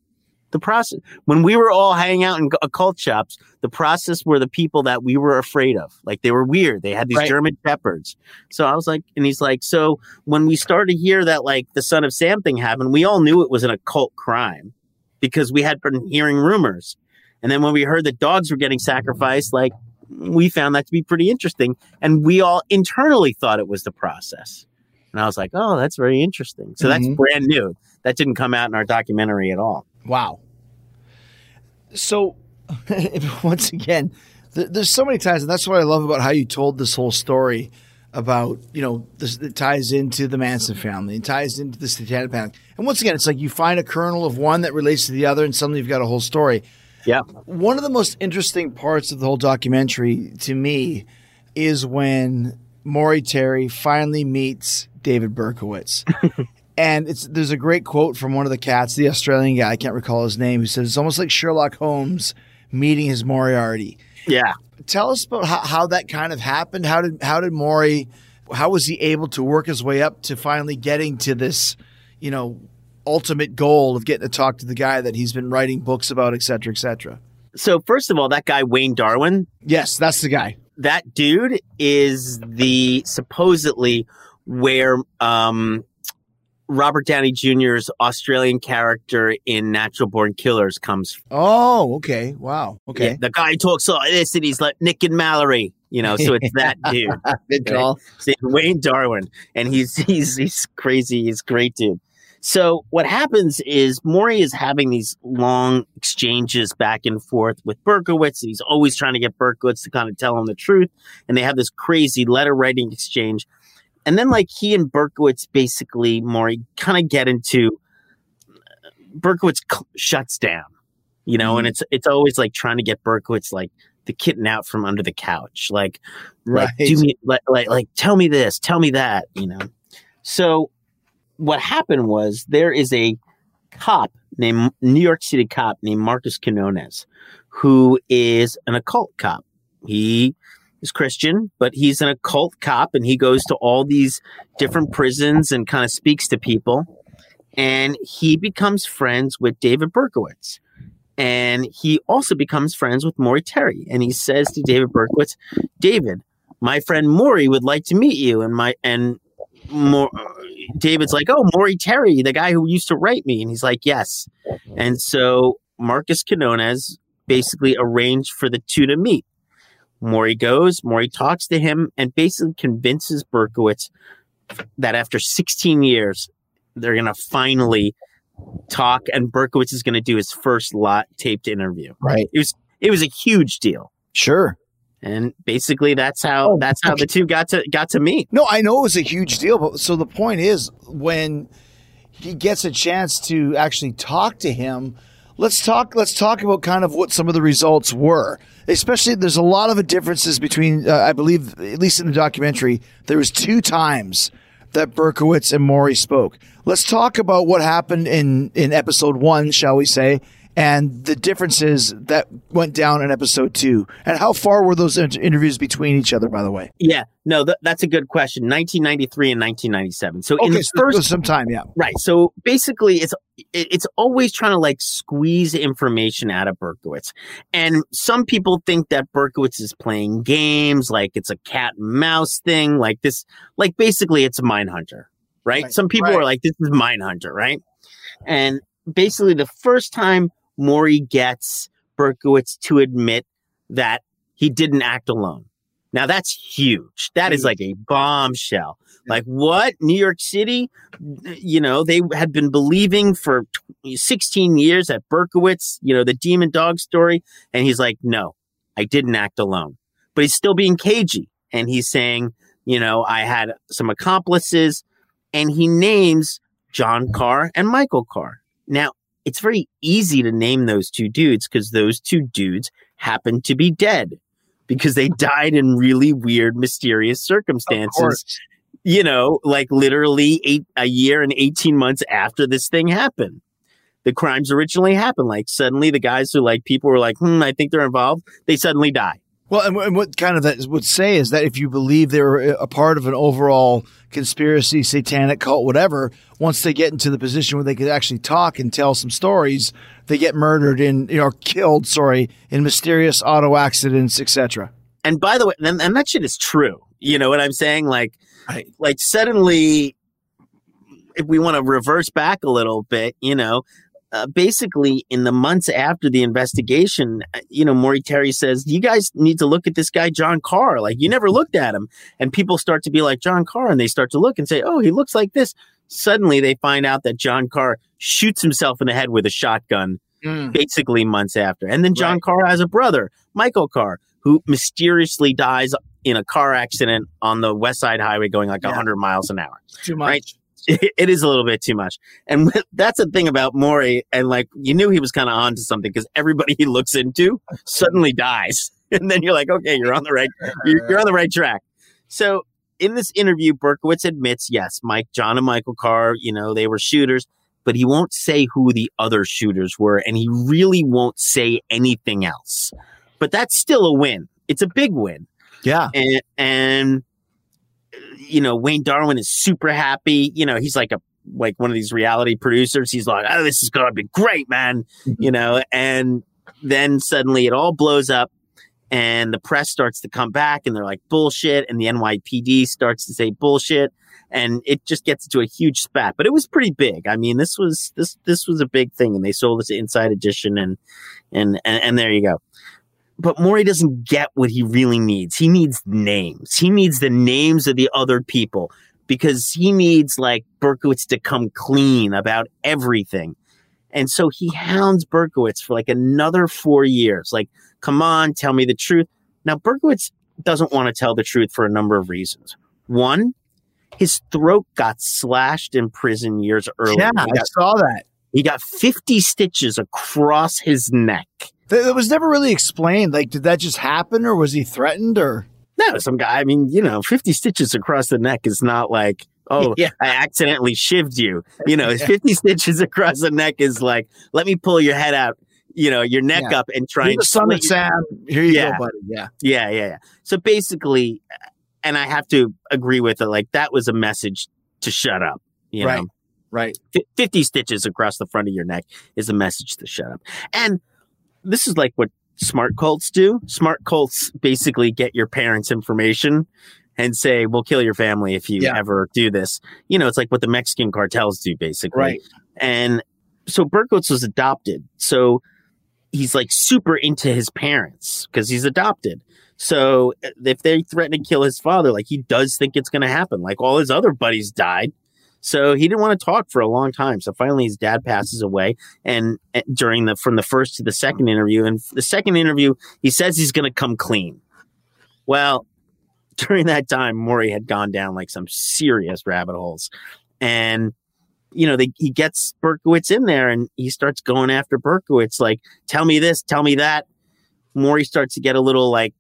The process when we were all hanging out in occult shops, the process were the people that we were afraid of. Like they were weird. They had these Right. German shepherds. So I was like, and he's like, so when we started to hear that like the son of Sam thing happened, we all knew it was an occult crime because we had been hearing rumors. And then when we heard that dogs were getting sacrificed, like we found that to be pretty interesting. And we all internally thought it was the process. And I was like, oh, that's very interesting. So that's Mhm. brand new. That didn't come out in our documentary at all. Wow. So, once again, th- there's so many times, and that's what I love about how you told this whole story about, you know, this it ties into the Manson family, it ties into the Satanic Panic. And once again, it's like you find a kernel of one that relates to the other, and suddenly you've got a whole story. Yeah. One of the most interesting parts of the whole documentary to me is when Maury Terry finally meets David Berkowitz. and it's there's a great quote from one of the cats, the Australian guy, I can't recall his name, who says it's almost like Sherlock Holmes meeting his Moriarty. Yeah. Tell us about how, how that kind of happened. How did how did Maury how was he able to work his way up to finally getting to this, you know, ultimate goal of getting to talk to the guy that he's been writing books about, et cetera, et cetera? So first of all, that guy Wayne Darwen, Yes, that's the guy. that dude is the supposedly where um, Robert Downey Jr.'s Australian character in Natural Born Killers comes from. Oh, okay. Wow. Okay. Yeah, the guy talks like this and he's like Nick and Mallory, you know, so it's that dude. Good Right. call. Wayne Darwen, and he's he's he's crazy. He's great dude. So what happens is Maury is having these long exchanges back and forth with Berkowitz, and he's always trying to get Berkowitz to kind of tell him the truth. And they have this crazy letter writing exchange. And then like he and Berkowitz basically Maury kind of get into uh, Berkowitz c- shuts down, you know, and mm-hmm. it's it's always like trying to get Berkowitz like the kitten out from under the couch, like like Right. do me like, like like tell me this tell me that you know? So what happened was there is a cop named new york city cop named marcus canones who is an occult cop. He is christian but he's an occult cop and he goes to all these different prisons and kind of speaks to people and he becomes friends with david berkowitz and he also becomes friends with Maury Terry. And he says to David Berkowitz, David, my friend Maury would like to meet you. And my and Mor- David's like, oh, Maury Terry, the guy who used to write me. And he's like, yes. And so Marcus Canones basically arranged for the two to meet. Maury goes, Maury talks to him, and basically convinces Berkowitz that after 16 years, they're going to finally talk, and Berkowitz is going to do his first lot taped interview. Right. It was it was a huge deal, Sure. and basically that's how Oh, that's how the two got to got to meet. No, I know it was a huge deal, but so the point is when he gets a chance to actually talk to him, let's talk let's talk about kind of what some of the results were. Especially there's a lot of differences between uh, I believe at least in the documentary there was two times that Berkowitz and Maury spoke. Let's talk about what happened in in episode 1, shall we say, and the differences that went down in episode two. And how far were those inter- interviews between each other, by the way? Yeah, no, th- that's a good question. 1993 and 1997. So in the so first was some time, yeah. Right. So basically, it's it's always trying to like squeeze information out of Berkowitz, and some people think that Berkowitz is playing games, like it's a cat and mouse thing, like this, like basically it's a Mindhunter, right? Right, Some people right. are like, this is Mindhunter, right? And basically, the first time Maury gets Berkowitz to admit that he didn't act alone. Now that's huge. That is like a bombshell. Like what? New York City, you know, they had been believing for 16 years at Berkowitz, you know, the demon dog story. And he's like, no, I didn't act alone. But he's still being cagey. And he's saying, you know, I had some accomplices. And he names John Carr and Michael Carr. Now, it's very easy to name those two dudes because those two dudes happen to be dead because they died in really weird, mysterious circumstances you know, like literally eight a year and 18 months after this thing happened. The crimes originally happened. Like suddenly the guys who like people were like, hmm, I think they're involved, they suddenly die. Well, and, and what kind of that would say is that if you believe they're a part of an overall conspiracy, satanic cult, whatever, once they get into the position where they could actually talk and tell some stories, they get murdered in, you know, killed, sorry, in mysterious auto accidents, etc. And by the way, and, and that shit is true. You know what I'm saying? Like, Right. like suddenly, if we want to reverse back a little bit, you know, uh, basically in the months after the investigation, uh, you know, Maury Terry says, you guys need to look at this guy, John Carr. Like, you never looked at him. And people start to be like, John Carr. And they start to look and say, oh, he looks like this. Suddenly they find out that John Carr shoots himself in the head with a shotgun basically months after. And then John Right. Carr has a brother, Michael Carr, who mysteriously dies in a car accident on the West Side Highway going like Yeah. 100 miles an hour. Too much. Right. It is a little bit too much. And that's the thing about Maury. And like, you knew he was kind of on to something because everybody he looks into suddenly dies. And then you're like, okay, you're on the right, you're, you're on the right track. So in this interview, Berkowitz admits, yes, Mike, John and Michael Carr, you know, they were shooters, but he won't say who the other shooters were. And he really won't say anything else. But that's still a win. It's a big win Yeah. and and you know Wayne Darwen is super happy. You know he's like a like one of these reality producers. He's like, oh, this is gonna be great, man. Mm-hmm. you know, and then suddenly it all blows up. And the press starts to come back and they're like bullshit. And the NYPD starts to say bullshit. And it just gets into a huge spat. But it was pretty big. I mean, this was this this was a big thing. And they sold this Inside Edition and and and, and there you go but Maury doesn't get what he really needs. He needs names. He needs the names of the other people because he needs like Berkowitz to come clean about everything. And so he hounds Berkowitz for like another four years. Like, come on, tell me the truth. Now, Berkowitz doesn't want to tell the truth for a number of reasons. One, his throat got slashed in prison years earlier. Yeah, He I saw that. he got 50 stitches across his neck. That was never really explained. Like, did that just happen, or was he threatened, or? No, some guy. I mean, you know, fifty stitches across the neck is not like, oh, Yeah. I accidentally shivved you. You know, fifty stitches across the neck is like, let me pull your head out, you know, your neck Yeah. up and try You're and son of Sam. Here you Yeah. go, buddy. Yeah. Yeah, yeah, yeah. So basically, and I have to agree with it. Like that was a message to shut up. You Right. know, Right. 50 stitches across the front of your neck is a message to shut up. And this is like what smart cults do. Smart cults basically get your parents' information and say, we'll kill your family if you Yeah. ever do this. You know, it's like what the Mexican cartels do, basically. Right. And so Berkowitz was adopted. So he's like super into his parents because he's adopted. So uh, if they threaten to kill his father, like he does think it's going to happen. Like all his other buddies died. So he didn't want to talk for a long time. So finally his dad passes away and uh, during the from the first to the second interview and the second interview he says he's going to come clean. Well, during that time Maury had gone down like some serious rabbit holes. And you know, they, he gets Berkowitz in there and he starts going after Berkowitz, like, tell me this, tell me that. Maury starts to get a little like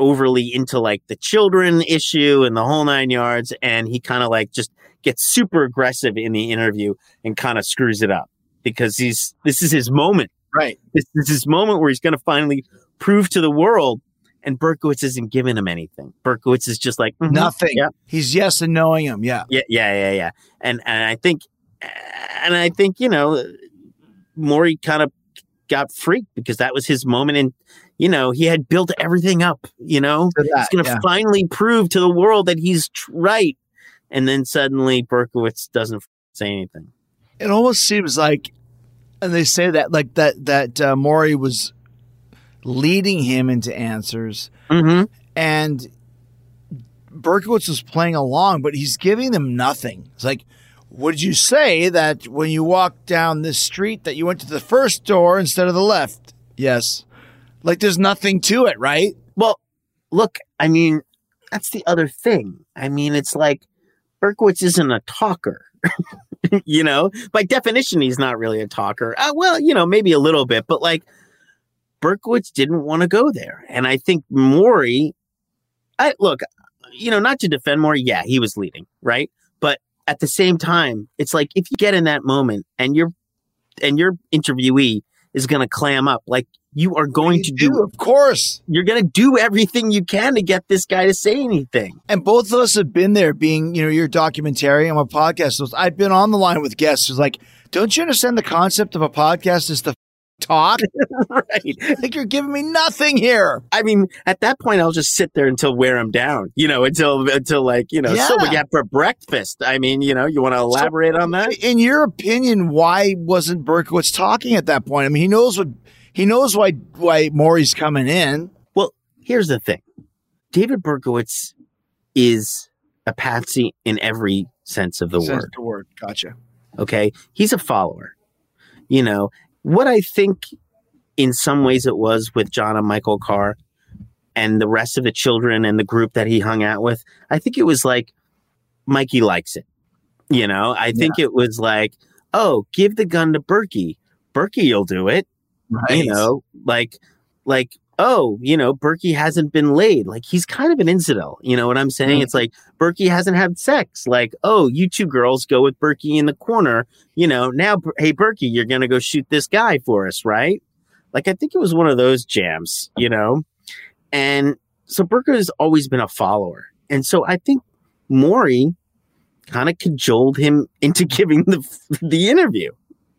overly into like the children issue and the whole nine yards. And he kind of like just gets super aggressive in the interview and kind of screws it up because he's, this is his moment. Right. This, this is his moment where he's going to finally prove to the world. And Berkowitz isn't giving him anything. Berkowitz is just like "Mhm, Nothing. Yeah, He's yes and knowing him. Yeah. yeah, yeah, yeah, yeah. And and I think, and I think you know, Maury kind of got freaked because that was his moment, and you know he had built everything up. You know, that, he's going to yeah. finally prove to the world that he's tr- right, and then suddenly Berkowitz doesn't say anything. It almost seems like, and they say that like that that uh, Maury was leading him into answers, Mm-hmm. and Berkowitz was playing along, but he's giving them nothing. It's like, would you say that when you walked down this street that you went to the first door instead of the left? Yes. Like there's nothing to it, right? Well, look, I mean, that's the other thing. I mean, it's like Berkowitz isn't a talker. you know, by definition, he's not really a talker. Uh, well, you know, maybe a little bit, but like Berkowitz didn't want to go there. And I think Maury, I look, you know, not to defend Maury, yeah, he was leading, right? But at the same time, it's like if you get in that moment and your and your interviewee is going to clam up, like you are going to do of course. you're going to do everything you can to get this guy to say anything. And both of us have been there being, you know, your documentary. I'm a podcast host. I've been on the line with guests who's like, don't you understand the concept of a podcast is to talk? right. like you're giving me nothing here. I mean, at that point, I'll just sit there until wear him down, you know, until, until like, you know, so Yeah. what you have for breakfast. I mean, you know, you want to elaborate on that? In your opinion, why wasn't Berkowitz talking at that point? I mean, he knows what he knows why why Maury's coming in. Well, here's the thing David Berkowitz is a patsy in every sense of the Sense word. the word. Gotcha. Okay. He's a follower. You know, what I think in some ways it was with John and Michael Carr and the rest of the children and the group that he hung out with, I think it was like Mikey likes it. You know, I think it was like, oh, give the gun to Berkey. Berkey will do it. You know, like, like, oh, you know, Berkey hasn't been laid. Like, he's kind of an infidel. You know what I'm saying? Mhm. It's like Berkey hasn't had sex. Like, oh, you two girls go with Berkey in the corner. You know, now, hey, Berkey, you're going to go shoot this guy for us, right? Like, I think it was one of those jams, you know? And so Berkey has always been a follower. And so I think Maury kind of cajoled him into giving the the interview.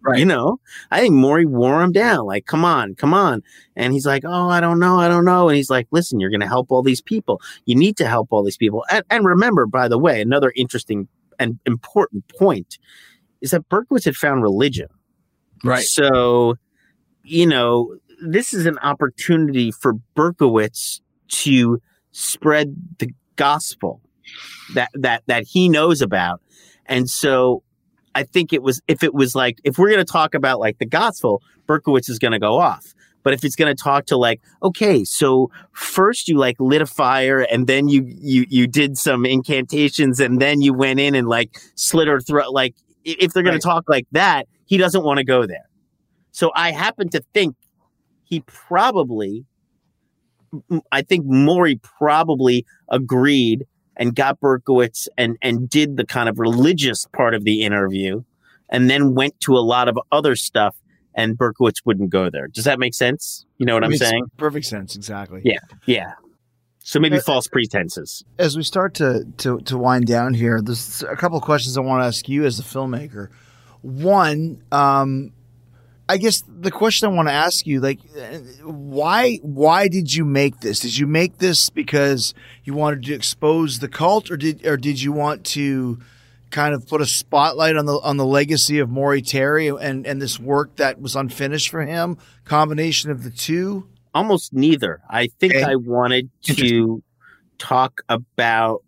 Right. You know, I think Maury wore him down. Like, come on, come on. And he's like, oh, I don't know, I don't know. And he's like, listen, you're going to help all these people. You need to help all these people. And, and remember, by the way, another interesting and important point is that Berkowitz had found religion. Right. So, you know, this is an opportunity for Berkowitz to spread the gospel that that that he knows about. And so I think it was if it was like if we're going to talk about like the gospel, Berkowitz is going to go off. But if it's going to talk to like, okay, so first you like lit a fire and then you you you did some incantations and then you went in and like slit her throat. Like if they're going Right. to talk like that, he doesn't want to go there. So I happen to think he probably, I think Maury probably agreed and got Berkowitz and and did the kind of religious part of the interview, and then went to a lot of other stuff. And Berkowitz wouldn't go there. Does that make sense? You know what I'm saying? Perfect sense. Exactly. Yeah. Yeah. So maybe Uh, false pretenses. as we start to to to wind down here, there's a couple of questions I want to ask you as a filmmaker. One, um, I guess the question I want to ask you, like, why why did you make this? Did you make this because you wanted to expose the cult, or did or did you want to kind of put a spotlight on the on the legacy of Maury Terry and and this work that was unfinished for him? Combination of the two. almost neither. I think Okay. I wanted to talk about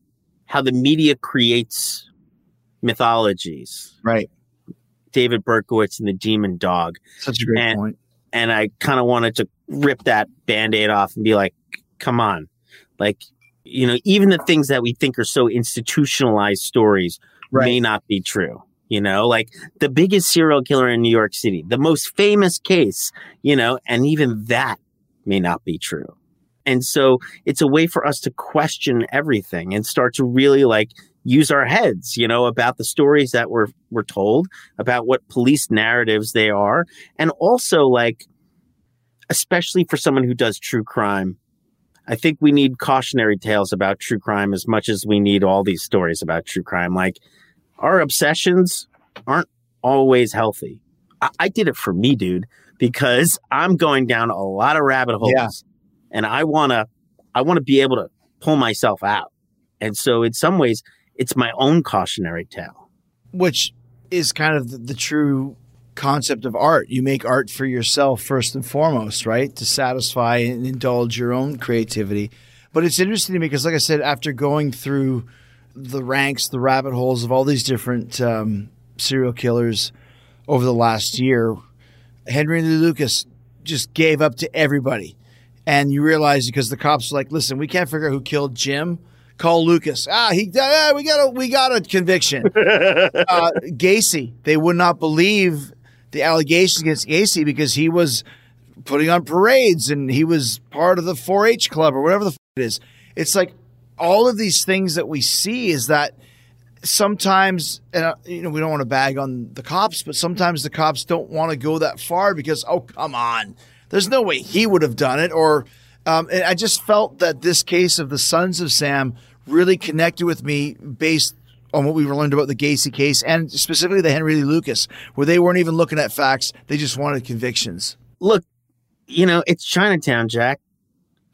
how the media creates mythologies. Right. David Berkowitz and the Demon Dog. Such a great And- point. And I kind of wanted to rip that band aid off and be like, come on. Like, you know, even the things that we think are so institutionalized stories may not be true. You know, like the biggest serial killer in New York City, the most famous case, you know, and even that may not be true. And so it's a way for us to question everything and start to really like use our heads, you know, about the stories that we're we're told, about what police narratives they are, and also like especially for someone who does true crime. I think we need cautionary tales about true crime as much as we need all these stories about true crime. Like our obsessions aren't always healthy. I, I did it for me, dude, because I'm going down a lot of rabbit holes Yeah. and I want to, I want to be able to pull myself out. And so in some ways, it's my own cautionary tale. which is kind of the, the true concept of art. You make art for yourself first and foremost, right? To satisfy and indulge your own creativity. But it's interesting to me because, like I said, after going through the ranks, the rabbit holes of all these different um, serial killers over the last year, Henry Lee Lucas just gave up to everybody. And you realize because the cops were like, listen, we can't figure out who killed Jim. Call Lucas. Ah, he. Ah, we got a we got a conviction uh, Gacy. They would not believe the allegations against Gacy because he was putting on parades and he was part of the 4-H club or whatever the f- it is. It's like all of these things that we see is that sometimes, and uh, you know, we don't want to bag on the cops, but sometimes the cops don't want to go that far because, oh, come on, there's no way he would have done it. Or um, and I just felt that this case of the Sons of Sam really connected with me based on what we learned about the Gacy case and specifically the Henry Lee Lucas, where they weren't even looking at facts; they just wanted convictions. Look, you know, it's Chinatown, Jack.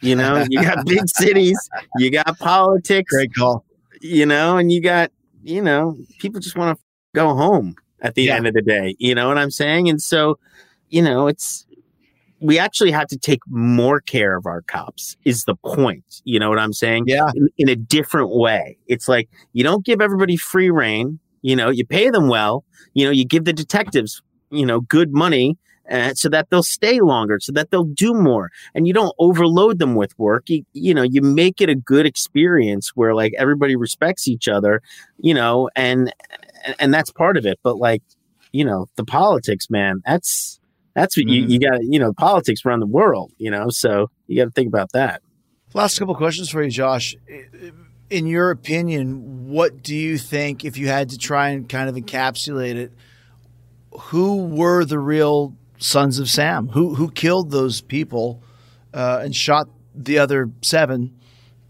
You know, you got big cities, you got politics, call. you know, and you got, you know, people just want to go home at the Yeah. end of the day. You know what I'm saying? And so, you know, it's, we actually have to take more care of our cops, is the point. You know what I'm saying? Yeah. In, in a different way. It's like you don't give everybody free rein. You know, you pay them well. You know, you give the detectives, you know, good money uh, so that they'll stay longer, so that they'll do more. And you don't overload them with work. You, you know, you make it a good experience where like everybody respects each other, you know, and and that's part of it. But like, you know, the politics, man, that's that's what you, you got. You know, politics run the world. You know, so you got to think about that. Last couple questions for you, Josh. In your opinion, what do you think, if you had to try and kind of encapsulate it, who were the real sons of Sam? Who who killed those people uh, and shot the other seven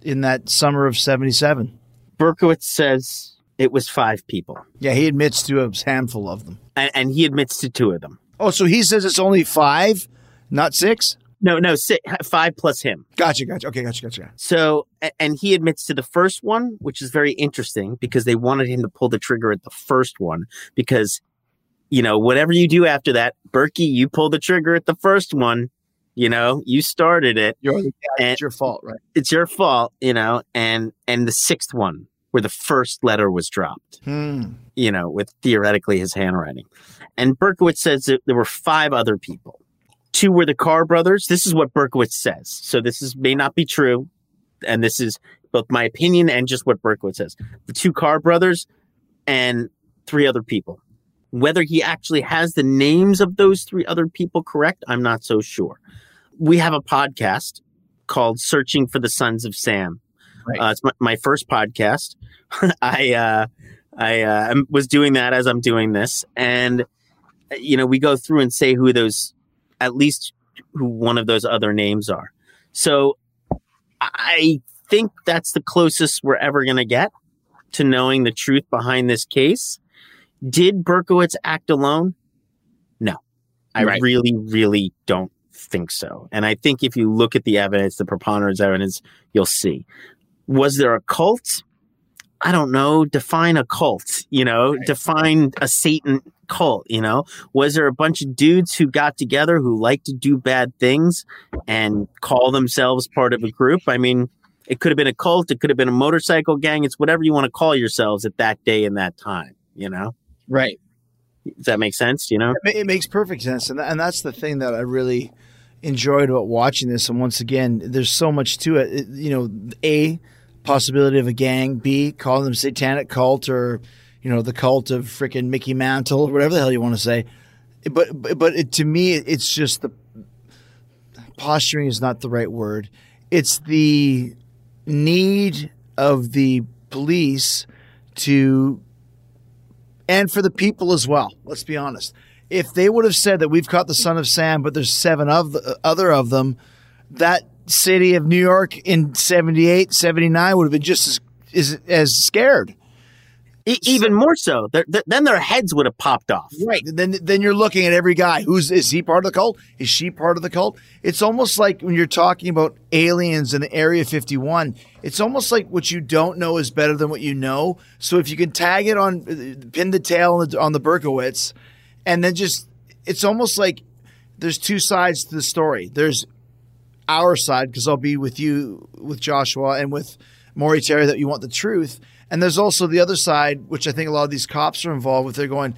in that summer of '77? Berkowitz says it was five people, Yeah, he admits to a handful of them. and, and he admits to two of them. Oh, so he says it's only five, not six? No, no, six, five plus him. Gotcha, gotcha. Okay, gotcha, gotcha. So, and he admits to the first one, which is very interesting because they wanted him to pull the trigger at the first one because, you know, whatever you do after that, Berkey, you pull the trigger at the first one. You know, you started it. You're, yeah, And- it's your fault, right? It's your fault. You know, and and the sixth one where the first letter was dropped. Hmm. You know, with theoretically his handwriting. And Berkowitz says that there were five other people. Two were the Carr brothers. This is what Berkowitz says. So this is may not be true, and this is both my opinion and just what Berkowitz says. The two Carr brothers and three other people. Whether he actually has the names of those three other people correct, I'm not so sure. We have a podcast called "Searching for the Sons of Sam." Right. Uh, it's my, my first podcast. I uh, I uh, was doing that as I'm doing this, and you know we go through and say who those, at least who one of those other names are. So I think that's the closest we're ever going to get to knowing the truth behind this case. Did Berkowitz act alone? No, I Right. really, really don't think so. And I think if you look at the evidence, the preponderance evidence, you'll see. Was there a cult? I don't know. Define a cult, you know, define a Satan cult, you know. Was there a bunch of dudes who got together who like to do bad things and call themselves part of a group? I mean, it could have been a cult, it could have been a motorcycle gang, it's whatever you want to call yourselves at that day and that time, you know. Right. Does that make sense, you know? It It makes perfect sense, and and that's the thing that I really enjoyed about watching this. And once again, there's so much to it. It- You know, a possibility of a gang. B calling them satanic cult or you know the cult of freaking Mickey Mantle or whatever the hell you want to say. But but, it, to me, it's just the posturing is not the right word. It's the need of the police to and for the people as well. Let's be honest. if they would have said that we've caught the son of Sam, but there's seven of the other of them, that city of New York in 78, 79 would have been just as as, as scared. E- even more so. They're- they're- then their heads would have popped off. Right. Then then you're looking at every guy. Who's is he part of the cult? Is she part of the cult? It's almost like when you're talking about aliens in Area 51, it's almost like what you don't know is better than what you know. So if you can tag it on pin the tail on the, on the Berkowitz and then just it's almost like there's two sides to the story. There's our side because I'll be with you with Joshua and with Maury Terry that you want the truth. And there's also the other side, which I think a lot of these cops are involved with. They're going,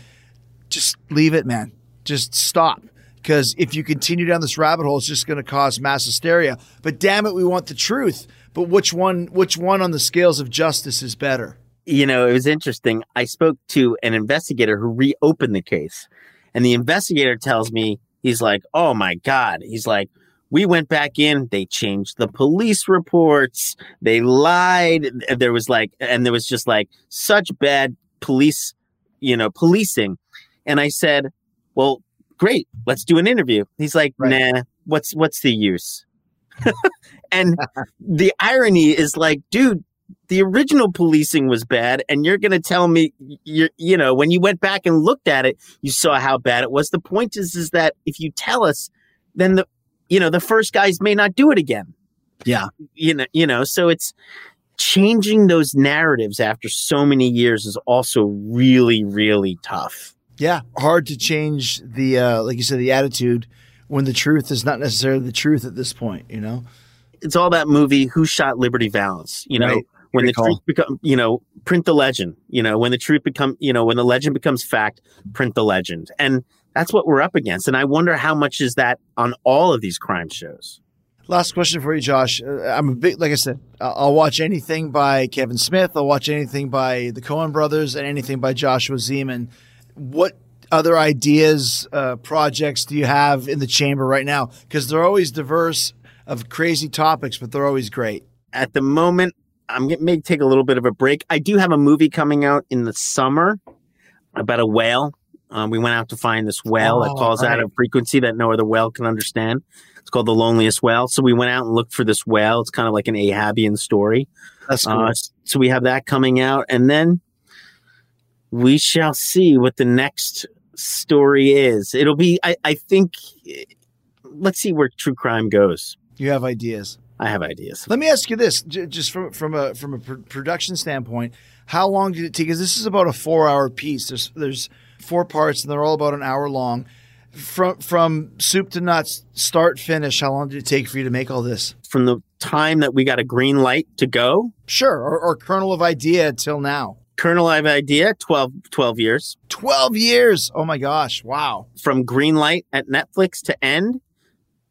just leave it, man. Just stop. Because if you continue down this rabbit hole, it's just going to cause mass hysteria. But damn it, we want the truth. But which one? Which one on the scales of justice is better? you know, it was interesting. I spoke to an investigator who reopened the case, and the investigator tells me, he's like, oh my God. He's like, we went back in, they changed the police reports, they lied. There was like, and there was just like such bad police, you know, policing. And I said, well, great, let's do an interview. He's like, Right. nah, what's, what's the use? and the irony is like, dude, the original policing was bad and you're going to tell me you you know when you went back and looked at it you saw how bad it was the point is is that if you tell us then the you know the first guys may not do it again Yeah. you know you know so it's changing those narratives after so many years is also really really tough Yeah, hard to change the uh, like you said the attitude when the truth is not necessarily the truth at this point. You know. it's all that movie who shot liberty valance you know Right. when the truth become you know print the legend you know when the truth become you know when the legend becomes fact print the legend and that's what we're up against and i wonder how much is that on all of these crime shows Last question for you, Josh. Uh, I'm a big, like I said, I'll watch anything by Kevin Smith. I'll watch anything by the Coen brothers and anything by Joshua Zeman. What other ideas, uh, projects do you have in the chamber right now? Because they're always diverse of crazy topics, but they're always great. at the moment i'm going to take a little bit of a break i do have a movie coming out in the summer about a whale um, we went out to find this whale that Oh, calls out right. a frequency that no other whale can understand it's called the loneliest whale so we went out and looked for this whale it's kind of like an ahabian story That's cool. Uh, so we have that coming out, and then we shall see what the next story is. It'll be, I, I think. Let's see where true crime goes. you have ideas. I have ideas. Let me ask you this, j- just from from a from a pr- production standpoint, how long did it take? Because this is about a four hour piece. There's there's four parts, and they're all about an hour long. From from soup to nuts, start finish. How long did it take for you to make all this? From the time that we got a green light to go, Sure, or, or kernel of idea till now. Kernel of idea 12, 12 years. Twelve years. Oh my gosh! Wow. From green light at Netflix to end,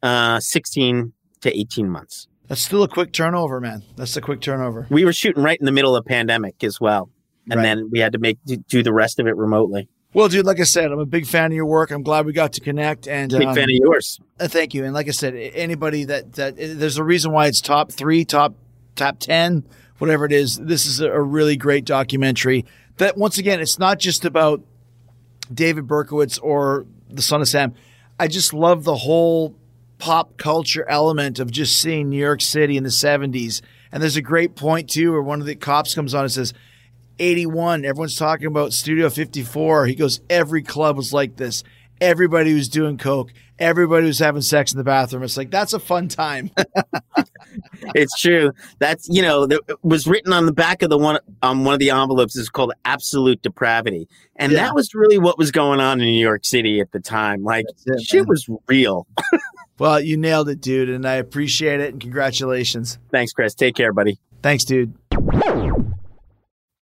uh, 16 to 18 months. That's still a quick turnover, man. That's a quick turnover. We were shooting right in the middle of pandemic as well. And Right. then we had to make do the rest of it remotely. Well, dude, like I said, I'm a big fan of your work. I'm glad we got to connect. And Big um, fan of yours. Uh, thank you. And like I said, anybody that that there's a reason why it's top three, top top ten, whatever it is. This is a, a really great documentary. That once again, it's not just about David Berkowitz or the Son of Sam. I just love the whole pop culture element of just seeing New York City in the '70s. And there's a great point too, where one of the cops comes on and says. 81. Everyone's talking about Studio 54. He goes, every club was like this. Everybody was doing coke. Everybody was having sex in the bathroom. It's like that's a fun time. it's true. That's you know, that was written on the back of the one on one of the envelopes is called absolute depravity, and Yeah. that was really what was going on in New York City at the time. Like it, shit man. was real. well, you nailed it, dude, and I appreciate it and congratulations. Thanks, Chris. Take care, buddy. Thanks, dude.